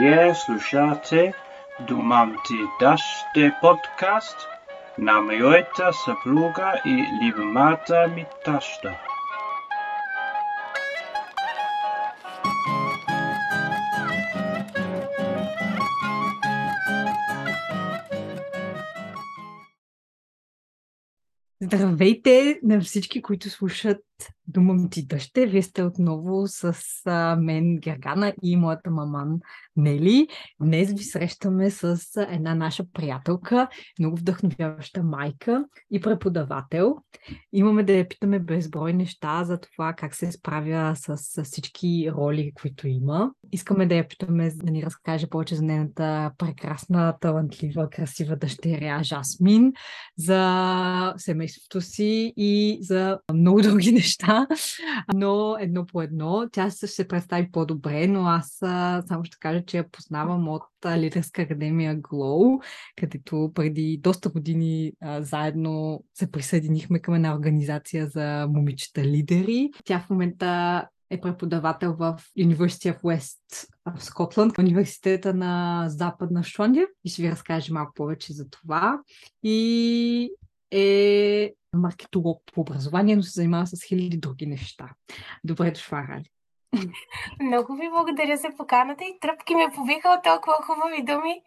Вие слушате Думам ти даште подкаст на моята съпруга и любимата ми таща. Здравейте на всички, които слушат Думам ти дъще. Вие сте отново с а, мен Гергана и моята маман Нели. Днес ви срещаме с една наша приятелка, много вдъхновяваща майка и преподавател. Имаме да я питаме безброй неща за това как се справя с, с всички роли, които има. Искаме да я питаме да ни разкаже повече за нейната прекрасна, талантлива, красива дъщеря Жасмин, за семейството си и за много други неща но едно по едно. Тя ще се представи по-добре, но аз само ще кажа, че я познавам от Лидерска академия Glow, където преди доста години а, заедно се присъединихме към една организация за момичета лидери. Тя в момента е преподавател в University of West в Скотланд, университета на Западна Шотландия и ще ви разкаже малко повече за това. И е маркетолог по образование, но се занимава с хиляди други неща. Добре дошла, Рали. Много ви благодаря за поканата и тръпки ме повиха от толкова хубави думи.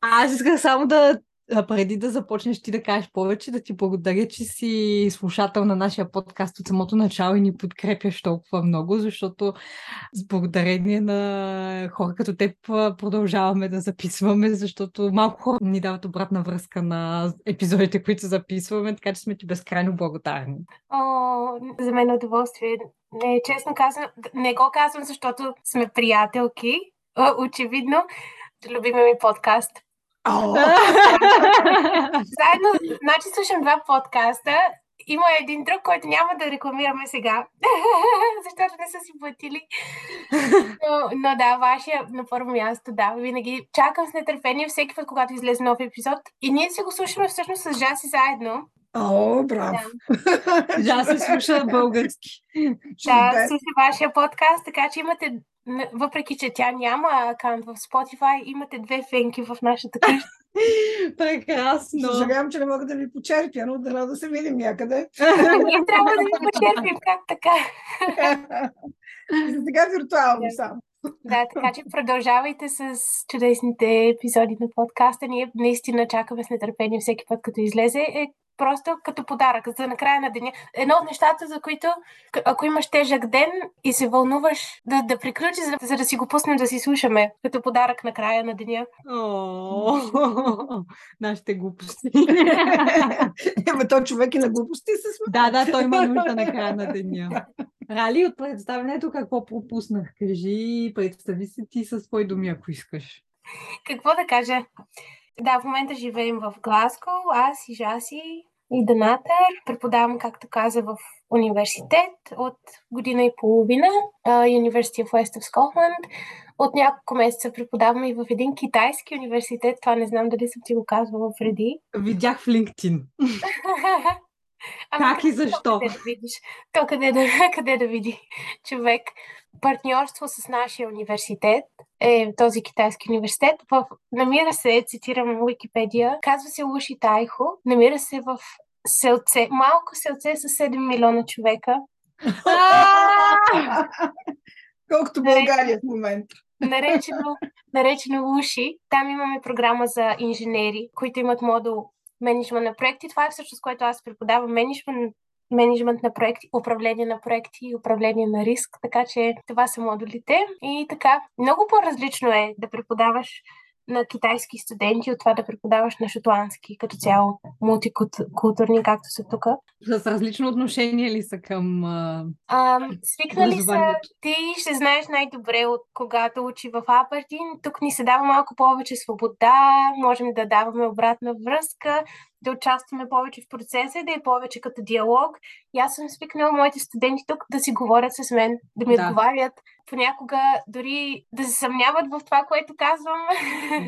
Аз исках само да а преди да започнеш ти да кажеш повече, да ти благодаря, че си слушател на нашия подкаст от самото начало и ни подкрепяш толкова много, защото с благодарение на хора като теб продължаваме да записваме, защото малко хора ни дават обратна връзка на епизодите, които записваме, така че сме ти безкрайно благодарни. О, за мен е удоволствие. Не, честно казвам, не го казвам, защото сме приятелки. Очевидно, любиме ми подкаст Заедно, значи слушам два подкаста. Има един друг, който няма да рекламираме сега, защото не са си платили. Но, но да, вашия на първо място, да, винаги чакам с нетърпение всеки път, когато излезе нов епизод. И ние си го слушаме всъщност с Жаси заедно. О, браво! Да. Жаси слуша български. Да, слуша вашия подкаст, така че имате въпреки че тя няма акаунт в Spotify, имате две фенки в нашата къща. Прекрасно. Съжалявам, че не мога да ви почерпя, но да, да се видим някъде. Ние трябва да ви почерпим, как така? За сега виртуално само. Да, така че продължавайте с чудесните епизоди на подкаста. Ние наистина чакаме с нетърпение всеки път, като излезе. Е просто като подарък за накрая на деня. Едно от нещата, за които ако имаш тежък ден и се вълнуваш да, да приключи, за, за да си го пуснем да си слушаме, като подарък на края на деня. О, нашите глупости. Ема то човек и на глупости се Да, да, той има нужда на края на деня. Рали, от представенето какво пропуснах? Кажи, представи се ти със свои думи, ако искаш. Какво да кажа? Да, в момента живеем в Глазго, аз и Жаси и Донатър. Преподавам, както каза, в университет от година и половина, University of West of Scotland. От няколко месеца преподавам и в един китайски университет. Това не знам дали съм ти го казвала преди. Видях в LinkedIn. Ама, как и защо? Къде да видиш? То къде да, къде да види човек? Партньорство с нашия университет е този китайски университет. В, намира се, цитирам Википедия, казва се Луши Тайхо, намира се в селце, малко селце с 7 милиона човека. Колкото България в момента. Наречено, наречено Луши. Там имаме програма за инженери, които имат модул менеджмент на проекти. Това е всъщност, което аз преподавам. Менеджмент, менеджмент на проекти, управление на проекти и управление на риск. Така че това са модулите. И така, много по-различно е да преподаваш на китайски студенти от това да преподаваш на шотландски като цяло мултикултурни, както са тук. С различно отношение ли са към а, Свикнали са, ти ще знаеш най-добре от когато учи в Апартин. Тук ни се дава малко повече свобода, можем да даваме обратна връзка, да участваме повече в процеса и да е повече като диалог. И аз съм свикнала моите студенти тук да си говорят с мен, да ми да. отговарят, понякога дори да се съмняват в това, което казвам.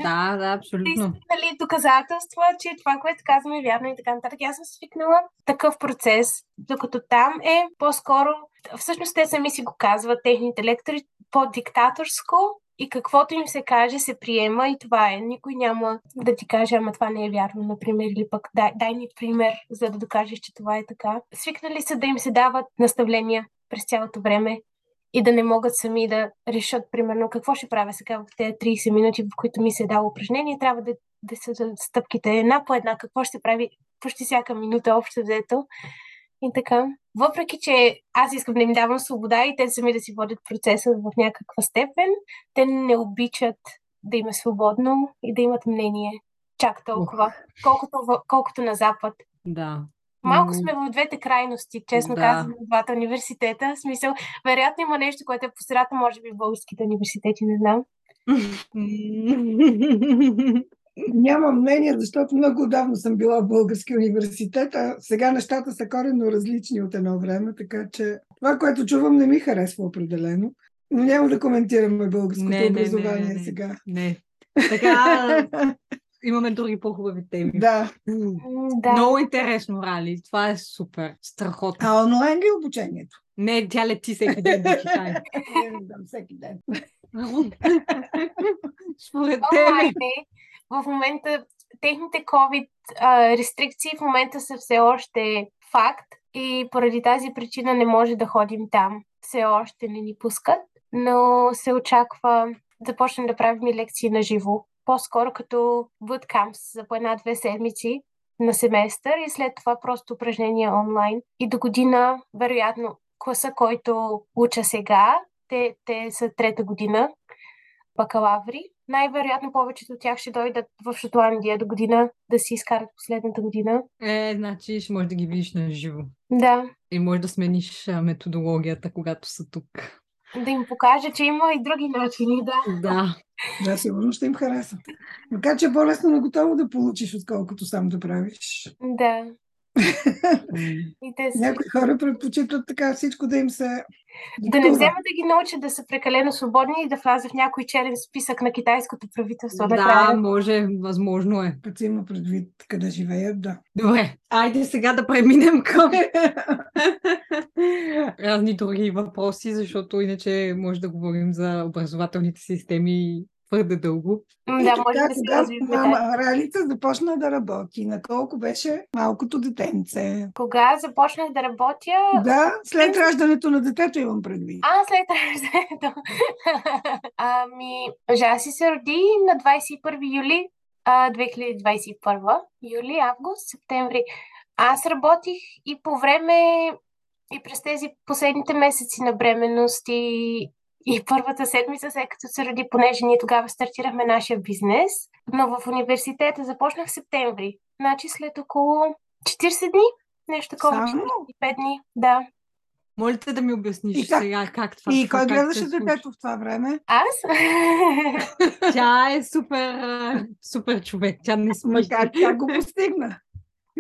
Да, да, абсолютно. И, нали, доказателства, че това, което казвам е вярно и така нататък. Аз съм свикнала такъв процес, докато там е по-скоро, всъщност те сами си го казват, техните лектори, по-диктаторско, и каквото им се каже, се приема и това е. Никой няма да ти каже, ама това не е вярно, например, или пък дай, дай ни пример, за да докажеш, че това е така. Свикнали са да им се дават наставления през цялото време и да не могат сами да решат, примерно, какво ще правя сега в тези 30 минути, в които ми се е дало упражнение, трябва да, да са стъпките една по една, какво ще се прави почти всяка минута общо взето. И така. Въпреки, че аз искам да им давам свобода и те сами да си водят процеса в някаква степен, те не обичат да им е свободно и да имат мнение. Чак толкова, колкото, колкото на Запад. Да. Малко сме в двете крайности, честно Да. казвам, двата университета. В смисъл, вероятно има нещо, което е по средата, може би в българските университети, не знам. Нямам мнение, защото много отдавна съм била в български университет, а сега нещата са коренно различни от едно време, така че това, което чувам, не ми харесва определено. Но няма да коментираме българското Не, не, не, образование не, не. сега. Не. Така, имаме други по-хубави теми. Да. Много интересно, Рали. Това е супер. Страхотно. А онлайн ли е обучението? Не, тя лети всеки ден до Китай. Всеки ден. Според тебе. В момента техните COVID а, рестрикции в момента са все още факт и поради тази причина не може да ходим там. Все още не ни пускат, но се очаква да почнем да правим лекции на живо. По-скоро като bootcamps за по една-две седмици на семестър и след това просто упражнения онлайн. И до година, вероятно, класа, който уча сега, те, те са трета година, бакалаври. Най-вероятно повечето от тях ще дойдат в Шотландия до година да си изкарат последната година. Е, значи ще можеш да ги видиш на живо. Да, И можеш да смениш методологията, когато са тук. да им покажа, че има и други начини, да. Да. Да, сигурно ще им хареса. Макар, че е по-лесно на готово да получиш, отколкото сам да правиш. Да. И те са... Някои хора предпочитат така всичко да им се Да не вземат да ги научат да са прекалено свободни и да влязат в някой черен списък на китайското правителство. Да, накрая. може, възможно е. Като има предвид къде живеят, да. Добре, айде сега да преминем към разни други въпроси, защото иначе може да говорим за образователните системи твърде дълго. М, И Да, така, може да се да. мама Ралица започна да работи? На колко беше малкото детенце? Кога започнах да работя? Да, след раждането на детето имам предвид. А, след раждането. ами, Жаси се роди на 21 юли а, 2021. Юли, август, септември. Аз работих и по време, и през тези последните месеци на бременност и, и първата седмица, след като се роди, понеже ние тогава стартирахме нашия бизнес. Но в университета започнах в септември. Значи след около 40 дни, нещо такова, Само? 45 дни, да. Молите да ми обясниш И как- сега как това И това кой гледаше детето в това време? Аз? Тя е супер, супер човек. Тя не. Ма как, как го постигна?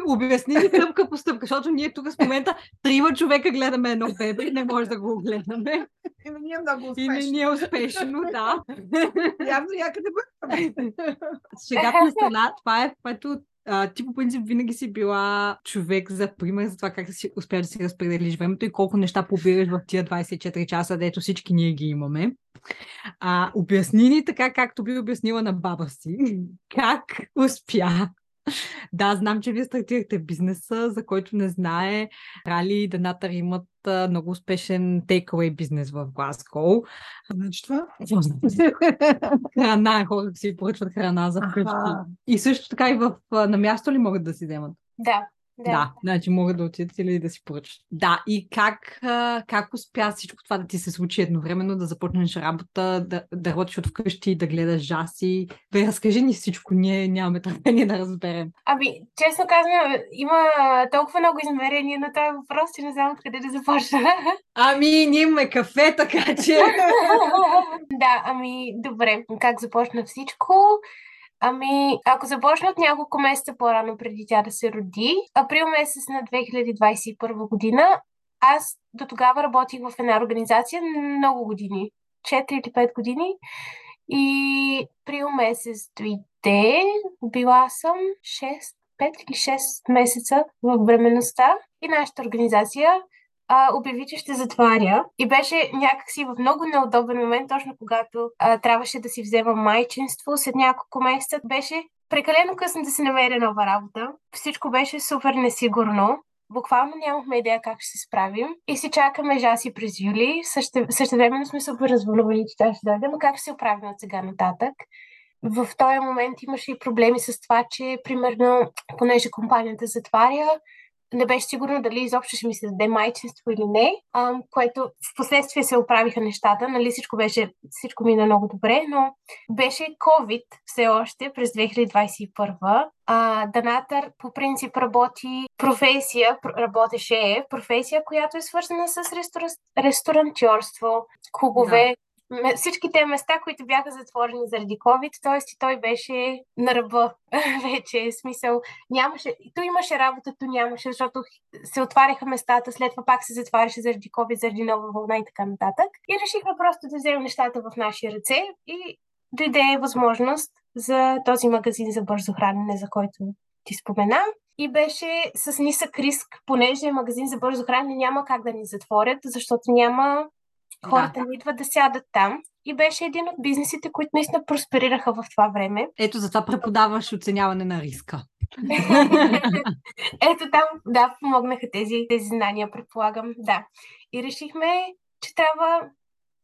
Обясни ми стъпка по стъпка, защото ние тук в момента трима човека гледаме едно бебе и не може да го гледаме. И не е много И не ни е успешно, да. Явно някъде бъдем. Шегата на страна, това е което а, ти по принцип винаги си била човек за пример за това как си успя да си разпределиш времето и колко неща побираш в тия 24 часа, дето всички ние ги имаме. А, обясни ни така, както би обяснила на баба си. Как успя? Да, знам, че вие стартирахте бизнеса, за който не знае. Рали и Денатър имат а, много успешен takeaway бизнес в Глазгоу. Значи това? храна, хора си поръчват храна за вкъщи. И също така и в, а, на място ли могат да си вземат? Да, да. Да, значи могат да отидат или да си поръчат. Да, и как, как успя всичко това да ти се случи едновременно, да започнеш работа, да, да работиш от вкъщи, да гледаш жаси? Бе, разкажи ни всичко, ние нямаме търпение да разберем. Ами, честно казвам, има толкова много измерения на този въпрос, че не знам откъде да започна. Ами, ние имаме кафе, така че... да, ами, добре. Как започна всичко? Ами, ако започна от няколко месеца по-рано преди тя да се роди, април месец на 2021 година, аз до тогава работих в една организация много години. 4 или 5 години. И април месец дойде, била съм 6, 5 или 6 месеца в бременността и нашата организация а, обяви, че ще затваря. И беше някакси в много неудобен момент, точно когато а, трябваше да си взема майчинство след няколко месеца. Беше прекалено късно да се намеря нова работа. Всичко беше супер несигурно. Буквално нямахме идея как ще се справим и си чакаме Жаси през юли. Също, времено сме супер развълнувани, че тя ще дойде, но как ще се оправим от сега нататък? В този момент имаше и проблеми с това, че примерно, понеже компанията затваря, не беше сигурно дали изобщо ще ми се даде майчинство или не, а, което в последствие се оправиха нещата, нали всичко беше, всичко мина много добре, но беше COVID все още през 2021. А, Данатър по принцип работи професия, работеше професия, която е свързана с рестора... ресторантьорство, клубове, те места, които бяха затворени заради COVID, т.е. той беше на ръба вече. Смисъл, нямаше, то имаше работа, то нямаше, защото се отваряха местата, след това пак се затваряше заради COVID, заради нова вълна и така нататък. И решихме просто да вземем нещата в наши ръце и дойде възможност за този магазин за бързо хранене, за който ти спомена. И беше с нисък риск, понеже магазин за бързо хранене няма как да ни затворят, защото няма Хората да. не идват да сядат там. И беше един от бизнесите, които наистина просперираха в това време. Ето, затова преподаваш оценяване на риска. Ето там, да, помогнаха тези, тези знания, предполагам, да. И решихме, че трябва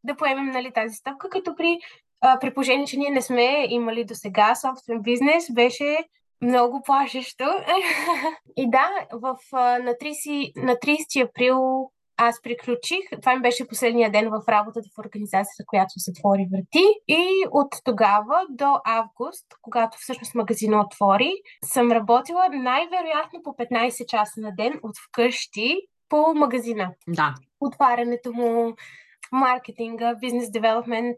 да поемем нали, тази стъпка, като при, а, при положение, че ние не сме имали до сега собствен бизнес, беше много плашещо. и да, в, на, 30, на 30 април аз приключих. Това ми беше последния ден в работата в организацията, която затвори врати. И от тогава до август, когато всъщност магазина отвори, съм работила най-вероятно по 15 часа на ден от вкъщи по магазина. Да. Отварянето му, маркетинга, бизнес девелопмент,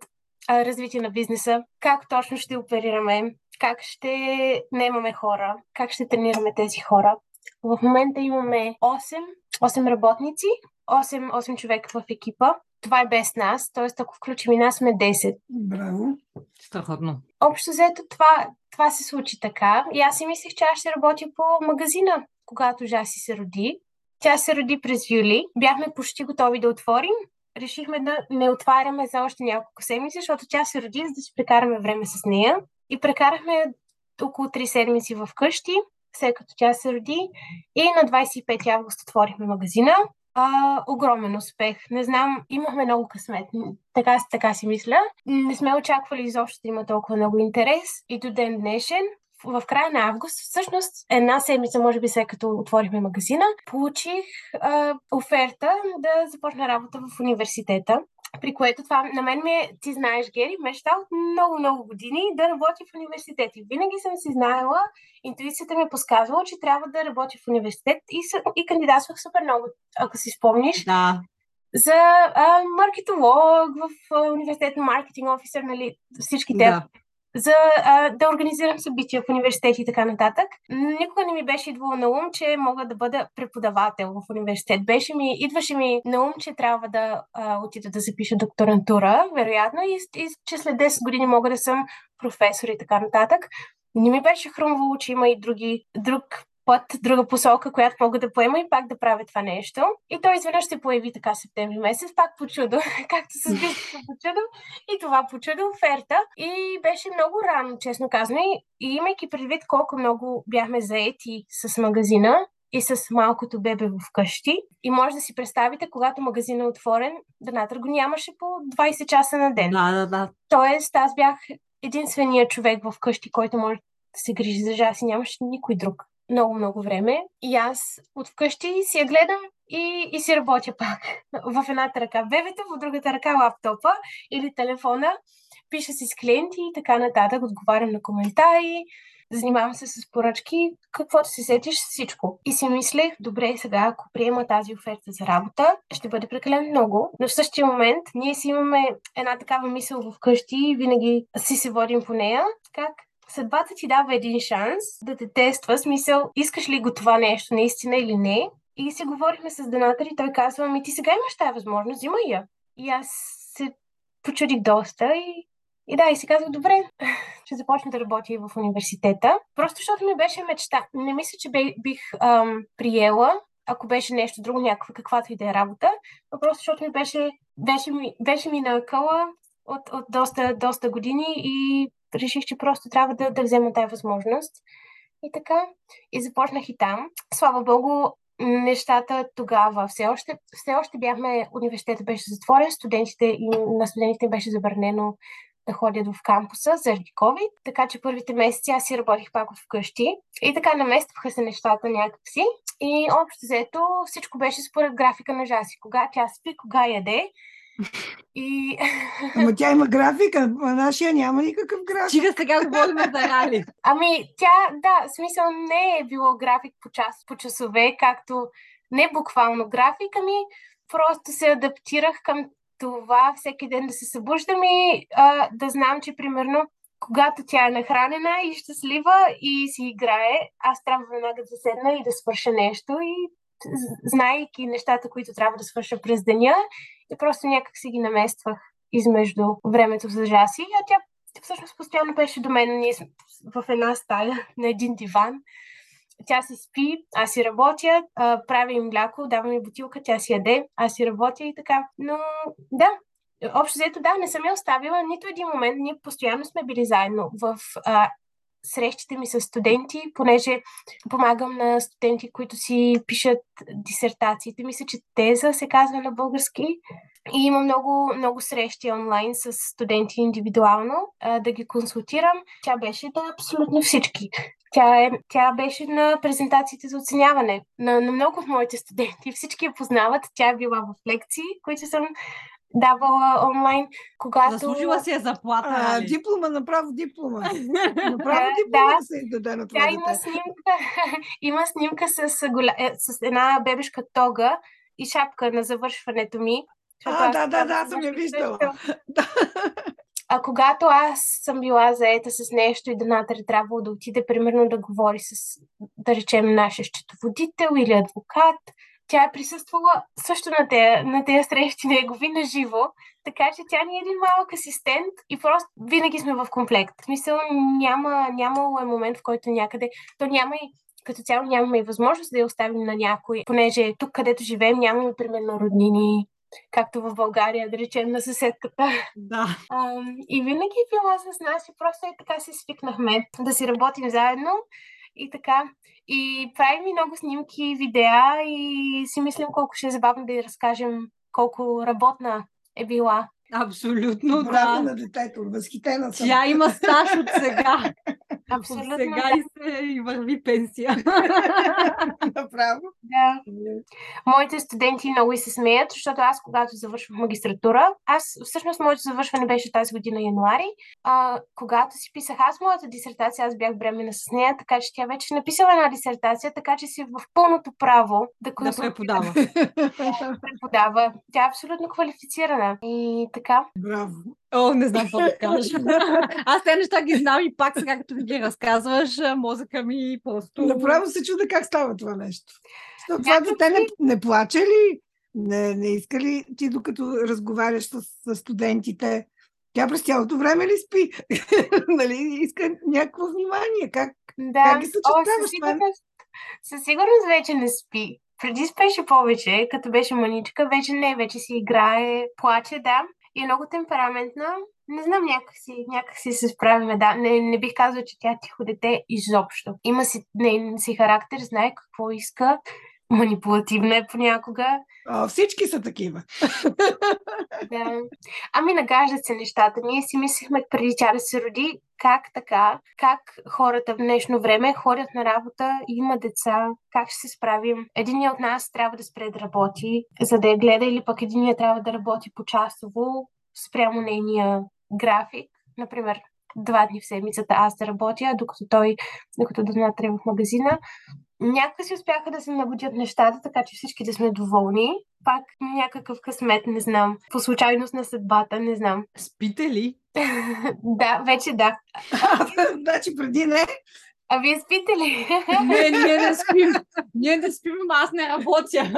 развитие на бизнеса, как точно ще оперираме, как ще наемаме хора, как ще тренираме тези хора. В момента имаме 8, 8 работници, 8, 8 човека в екипа. Това е без нас, т.е. ако включим и нас сме 10. Браво. Страхотно. Общо взето това, това се случи така. И аз си мислех, че аз ще работя по магазина, когато Жаси се роди. Тя се роди през юли. Бяхме почти готови да отворим. Решихме да не отваряме за още няколко седмици, защото тя се роди, за да си прекараме време с нея. И прекарахме около 3 седмици в къщи, след като тя се роди. И на 25 август отворихме магазина а, огромен успех. Не знам, имахме много късмет. Така, така си мисля. Не сме очаквали изобщо да има толкова много интерес. И до ден днешен в края на август, всъщност една седмица, може би след като отворихме магазина, получих а, оферта да започна работа в университета. При което това на мен ми е, ти знаеш, Гери, мечта от много-много години да работя в университет. И винаги съм си знаела, интуицията ми е подсказвала, че трябва да работя в университет и, и кандидатствах супер много, ако си спомниш. Да. За а, маркетолог в а, университет на маркетинг офисър, нали, всички те да за а, да организирам събития в университет и така нататък. Никога не ми беше идвало на ум, че мога да бъда преподавател в университет. Беше ми, идваше ми на ум, че трябва да а, отида да запиша докторантура, вероятно, и, и че след 10 години мога да съм професор и така нататък. Не ми беше хрумвало, че има и други, друг път, друга посока, която мога да поема и пак да правя това нещо. И той изведнъж се появи така септември месец, пак по чудо, както с бизнеса по чудо. И това по чудо оферта. И беше много рано, честно казано. И, имайки предвид колко много бяхме заети с магазина, и с малкото бебе в къщи. И може да си представите, когато магазинът е отворен, Донатър го нямаше по 20 часа на ден. Да, да, да. Тоест, аз бях единствения човек в къщи, който може да се грижи за жаси. Нямаше никой друг много-много време. И аз от вкъщи си я гледам и, и си работя пак. В едната ръка бебето, в другата ръка лаптопа или телефона. Пиша си с клиенти и така нататък. Отговарям на коментари, занимавам се с поръчки, каквото си сетиш всичко. И си мислех, добре, сега ако приема тази оферта за работа, ще бъде прекалено много. Но в същия момент ние си имаме една такава мисъл вкъщи и винаги си се водим по нея. Как съдбата ти дава един шанс да те тества, смисъл, искаш ли го това нещо наистина или не. И си говорихме с Денатър и той казва, ми ти сега имаш тази възможност, взимай я. И аз се почудих доста и, и да, и си казах, добре, ще започна да работя и в университета. Просто защото ми беше мечта. Не мисля, че бих ам, приела ако беше нещо друго, някаква каквато и да е работа, но просто защото ми беше, беше, ми, беше ми накъла от, от доста, доста години и реших, че просто трябва да, да взема тази възможност. И така, и започнах и там. Слава Богу, нещата тогава все още, все още бяхме, университета беше затворен, студентите и на студентите беше забранено да ходят в кампуса заради COVID, така че първите месеци аз си работих пак вкъщи и така наместваха се нещата някакси и общо взето всичко беше според графика на Жаси. Кога тя спи, кога яде, и... Ама тя има графика, а нашия няма никакъв график. Чига сега говорим за Рали. Ами, тя, да, в смисъл не е било график по, час, по часове, както не буквално график, ами просто се адаптирах към това всеки ден да се събуждам и а, да знам, че примерно когато тя е нахранена и щастлива и си играе, аз трябва веднага да седна и да свърша нещо и знаейки нещата, които трябва да свърша през деня и просто някак си ги намествах измежду времето за жаси. А тя всъщност постоянно беше до мен. Ние в една стая на един диван. Тя си спи, аз си работя, правя им мляко, давам ми бутилка, тя си яде, аз си работя и така. Но да, общо взето да, не съм я оставила нито един момент. Ние постоянно сме били заедно в а, срещите ми с студенти, понеже помагам на студенти, които си пишат дисертациите. Мисля, че теза се казва на български. И има много, много срещи онлайн с студенти индивидуално а, да ги консултирам. Тя беше на абсолютно всички. Тя, е, тя беше на презентациите за оценяване на, на много от моите студенти. Всички я познават. Тя е била в лекции, които съм давала онлайн, когато... Заслужила си е заплата. А, нали? диплома, направо диплома. Направо диплома да, да се издаде на това дете. има снимка, има снимка с, голя... е, с една бебешка тога и шапка на завършването ми. А, да, да, да, съм я виждала. Да. А когато аз съм била заета с нещо и Донатър е трябвало да отиде, примерно да говори с, да речем, нашия счетоводител или адвокат, тя е присъствала също на тези, на тези срещи негови на живо, така че тя ни е един малък асистент и просто винаги сме в комплект. В смисъл няма, нямало е момент, в който някъде, то няма и като цяло нямаме и възможност да я оставим на някой, понеже тук, където живеем, нямаме примерно роднини, както в България, да речем, на съседката. Да. А, и винаги е била с нас и просто и така се свикнахме да си работим заедно и така. И правим и много снимки, видеа и си мислим колко ще е забавно да й разкажем колко работна е била. Абсолютно, Браво да. на детето, възхитена съм. Тя има стаж от сега. Абсолютно. Сега да. и се и върви пенсия. Направо. Да. Моите студенти много и се смеят, защото аз, когато завършвах магистратура, аз всъщност моето завършване беше тази година януари. А, когато си писах аз моята дисертация, аз бях бременна с нея, така че тя вече е написала една дисертация, така че си в пълното право да, да преподава. да преподава. Тя е абсолютно квалифицирана. И така. Браво. О, не знам какво да кажа. Аз те неща ги знам и пак сега, като ги разказваш, мозъка ми просто... Направо се чуда как става това нещо. Защото това Някакви- дете не, не плаче ли? Не, не иска ли ти, докато разговаряш с, с студентите? Тя през цялото време ли спи? нали? Иска някакво внимание. Как? Да. Как ги съчетаваш със със сигурност вече не спи. Преди спеше повече, като беше маничка, вече не, вече си играе, плаче, да. И е много темпераментна. Не знам, някакси, някакси се справяме, да. Не, не бих казала, че тя е тихо дете изобщо. Има си нейн си характер, знае какво иска, манипулативна е понякога. О, всички са такива. Да. Ами нагаждат се нещата. Ние си мислихме преди тя да се роди, как така, как хората в днешно време ходят на работа, има деца, как ще се справим. Единият от нас трябва да спре да работи, за да я гледа, или пък единият трябва да работи по-часово спрямо нейния график. Например, два дни в седмицата аз да работя, докато той, докато Дона трябва в магазина. Някак си успяха да се нагодят нещата, така че всички да сме доволни. Пак някакъв късмет, не знам. По случайност на съдбата, не знам. Спите ли? да, вече да. значи преди не. А вие спите ли? Не, ние не спим. Ние не спим, аз не работя.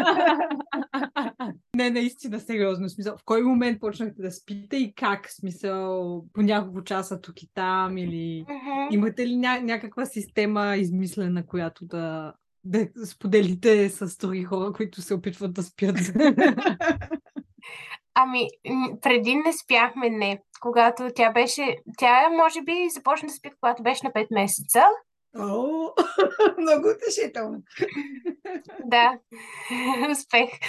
не, наистина, сериозно. Смисъл, в кой момент почнахте да спите и как? Смисъл, по няколко часа тук и там или... Мгм. Имате ли ня- някаква система измислена, която да, да споделите с други хора, които се опитват да спят. Ами, преди не спяхме, не. Когато тя беше... Тя, може би, започна да спи, когато беше на 5 месеца. О, много утешително. Да, успех.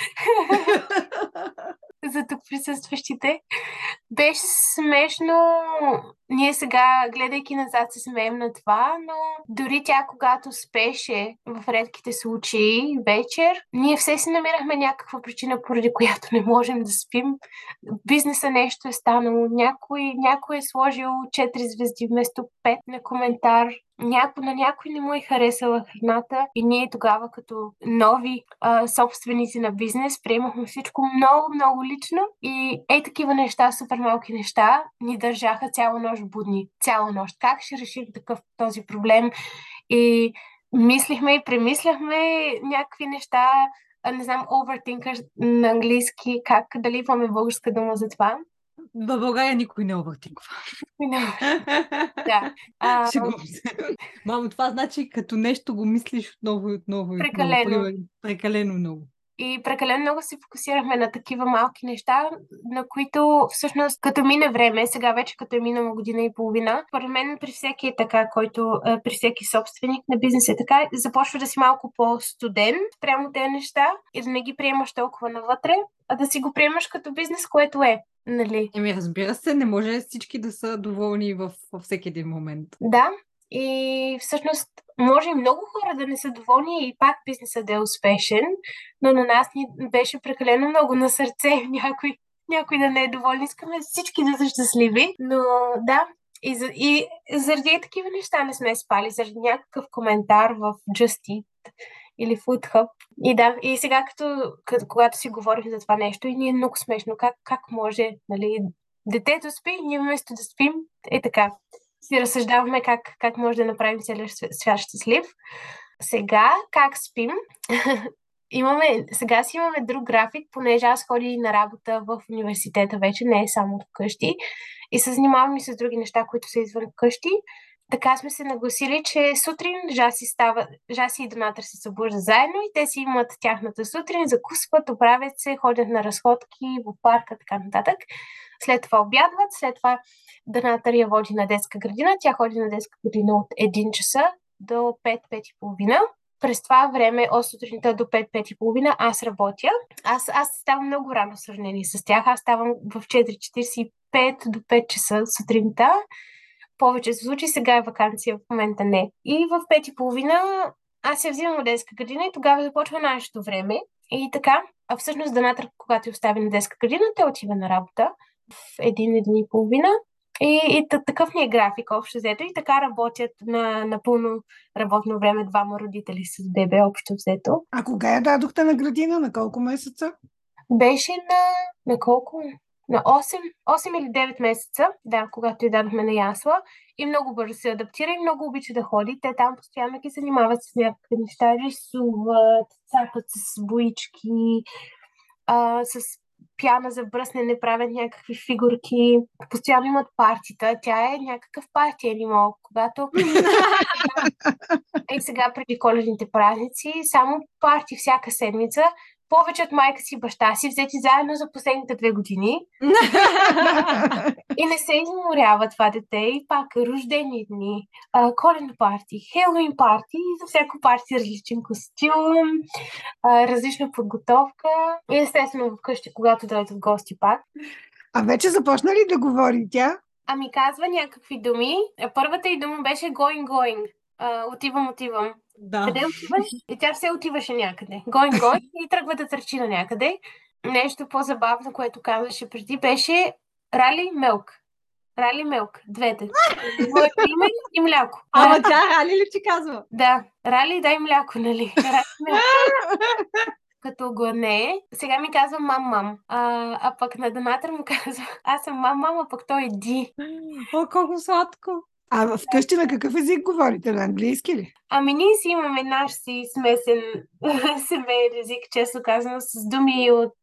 За тук присъстващите. Беше смешно. Ние сега, гледайки назад, се смеем на това, но дори тя, когато спеше в редките случаи вечер, ние все си намирахме някаква причина, поради която не можем да спим. Бизнеса нещо е станало. Някой, някой е сложил 4 звезди вместо 5 на коментар няко, на някой не му е харесала храната и ние тогава като нови а, собственици на бизнес приемахме всичко много, много лично и ей такива неща, супер малки неща, ни държаха цяла нощ будни. Цяла нощ. Как ще решим такъв този проблем? И мислихме и премисляхме някакви неща, не знам, overthinker на английски, как, дали имаме българска дума за това. В България никой не овъртинква. да. А... Мамо, това значи като нещо го мислиш отново и отново. Прекалено. Отново, прекалено много. И прекалено много се фокусирахме на такива малки неща, на които всъщност като мине време, сега вече като е минала година и половина, според мен при всеки е така, който при всеки собственик на бизнес е така, започва да си малко по-студен прямо тези неща и да не ги приемаш толкова навътре, а да си го приемаш като бизнес, което е. Нали? Еми, разбира се, не може всички да са доволни във, във всеки един момент. Да, и всъщност може и много хора да не са доволни и пак бизнесът да е успешен, но на нас ни беше прекалено много на сърце някой, някой да не е доволен. Искаме всички да са щастливи, но да, и, за, и заради такива неща не сме спали, заради някакъв коментар в Just Eat или Food Hub. И да, и сега като, като когато си говорим за това нещо и ни е много смешно, как, как може, нали, детето спи, ние вместо да спим, е така. Си разсъждаваме как, как може да направим целият свят щастлив. Сега, как спим? имаме, сега си имаме друг график, понеже аз ходя на работа в университета вече, не е само вкъщи. И се занимавам и с други неща, които са извън вкъщи така сме се нагласили, че сутрин Жаси, става, Жаси и Донатър се събуждат заедно и те си имат тяхната сутрин, закусват, оправят се, ходят на разходки в парка, така нататък. След това обядват, след това Донатър я води на детска градина. Тя ходи на детска градина от 1 часа до 5-5.30. През това време, от сутринта до 5-5.30, аз работя. Аз, аз ставам много рано в сравнение с тях. Аз ставам в 4.45 до 5 часа сутринта повече случаи сега е вакансия, в момента не. И в пет и половина аз я взимам от детска градина и тогава започва нашето време. И така, а всъщност Данатър, когато я остави на детска градина, те отива на работа в един, един и половина. И, и такъв ни е график общо взето. И така работят на, на пълно работно време двама родители с бебе общо взето. А кога я дадохте на градина? На колко месеца? Беше на, на колко? На 8, 8 или 9 месеца, да, когато я дадохме на ясла и много бързо се адаптира и много обича да ходи. Те там постоянно ги занимават с някакви неща, рисуват, цапат с боички, а, с пяна за бръснене, правят някакви фигурки, постоянно имат партита. Тя е някакъв парти анимал, когато... и сега преди коледните празници, само парти всяка седмица, повече от майка си и баща си, взети заедно за последните две години. и не се изморява това дете. И пак рождени дни, коледно парти, хелоуин парти, за всяко парти различен костюм, различна подготовка. И естествено вкъщи, когато дойдат гости пак. А вече започна ли да говори тя? Ами казва някакви думи. Първата и дума беше going, going. Отивам, отивам. Да. Къде отиваш? И тя все отиваше някъде. Гой, гой и тръгва да търчи на някъде. Нещо по-забавно, което казваше преди, беше Рали Мелк. Рали Мелк. Двете. Моето име и мляко. Ама тя Рали ли ти казва? Да. Рали дай мляко, нали? Рали мляко. като го не сега ми казва мам-мам. А, а пък на Донатър му казва, аз съм мам-мам, а пък той е Ди. О, колко сладко! А вкъщи на какъв език говорите? На английски ли? Ами ние си имаме наш си смесен семейен език, често казано, с думи от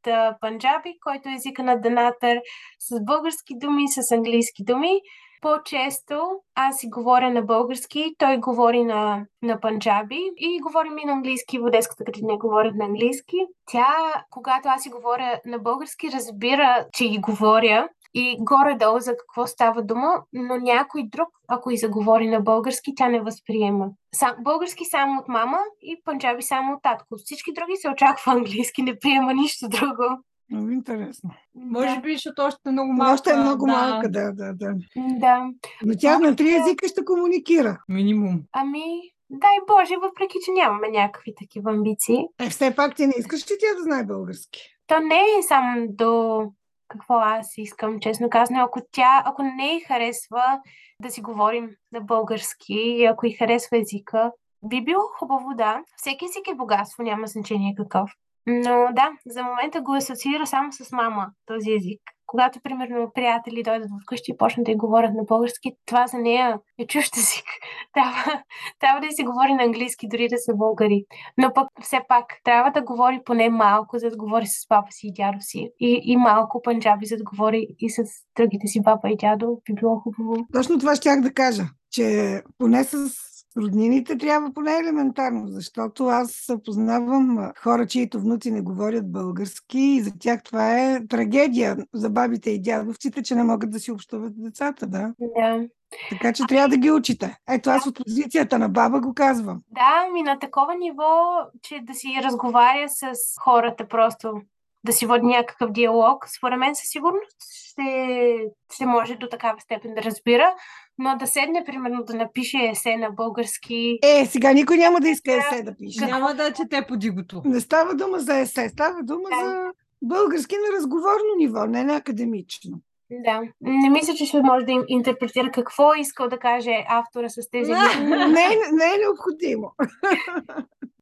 панджаби, който е езика на Данатър, с български думи, с английски думи. по-често аз си говоря на български, той говори на, на панджаби и говорим и на английски. В детската градина говорят на английски. Тя, когато аз си говоря на български, разбира, че ги говоря и горе-долу за какво става дума, но някой друг, ако и заговори на български, тя не възприема. Сам, български само от мама и панджаби само от татко. Всички други се очаква английски, не приема нищо друго. Много интересно. Може да. би, защото още е много малка. Още е много да. малка, да, да, да. Да. Но тя на три езика ще комуникира. Минимум. Ами, дай Боже, въпреки че нямаме някакви такива амбиции. Е, все пак ти не искаш ли тя да знае български? То не е само до какво аз искам, честно казано. Ако тя, ако не й харесва да си говорим на български, ако й харесва езика, би било хубаво, да. Всеки език е богатство, няма значение какъв. Но да, за момента го асоциира само с мама този език. Когато, примерно, приятели дойдат вкъщи и почнат да й говорят на български, това за нея е чужд език. Трябва, трябва да се говори на английски, дори да са българи. Но пък все пак трябва да говори поне малко, за да говори с папа си и дядо си. И, и малко панджаби, за да говори и с другите си папа и дядо. Би било хубаво. Точно това щях да кажа, че поне с роднините трябва поне елементарно, защото аз познавам хора, чието внуци не говорят български и за тях това е трагедия за бабите и дядовците, че не могат да си общуват децата, да. Да. Така че трябва да ги учите. Ето аз от позицията на баба го казвам. Да, ми на такова ниво, че да си разговаря с хората просто, да си води някакъв диалог, според мен със сигурност ще, ще може до такава степен да разбира, но да седне, примерно, да напише есе на български. Е, сега никой няма да иска есе да пише. Няма да чете по дигото. Не става дума за есе, става дума Да. за български на разговорно ниво, не на академично. Да, не мисля, че ще може да им интерпретира какво е искал да каже автора с тези думи. Не, е- не е необходимо.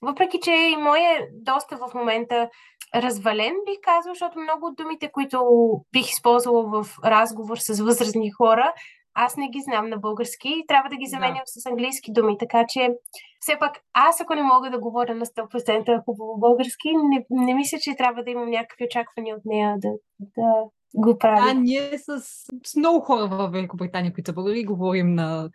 Въпреки, че и моя е доста в момента развален, бих казал, защото много от думите, които бих използвала в разговор с възрастни хора, аз не ги знам на български и трябва да ги заменям с английски думи. Така че, все пак, аз ако не мога да говоря на 100% хубаво български, не, не мисля, че трябва да имам някакви очаквания от нея да, да го прави. А ние с, с много хора в Великобритания, които българи, говорим на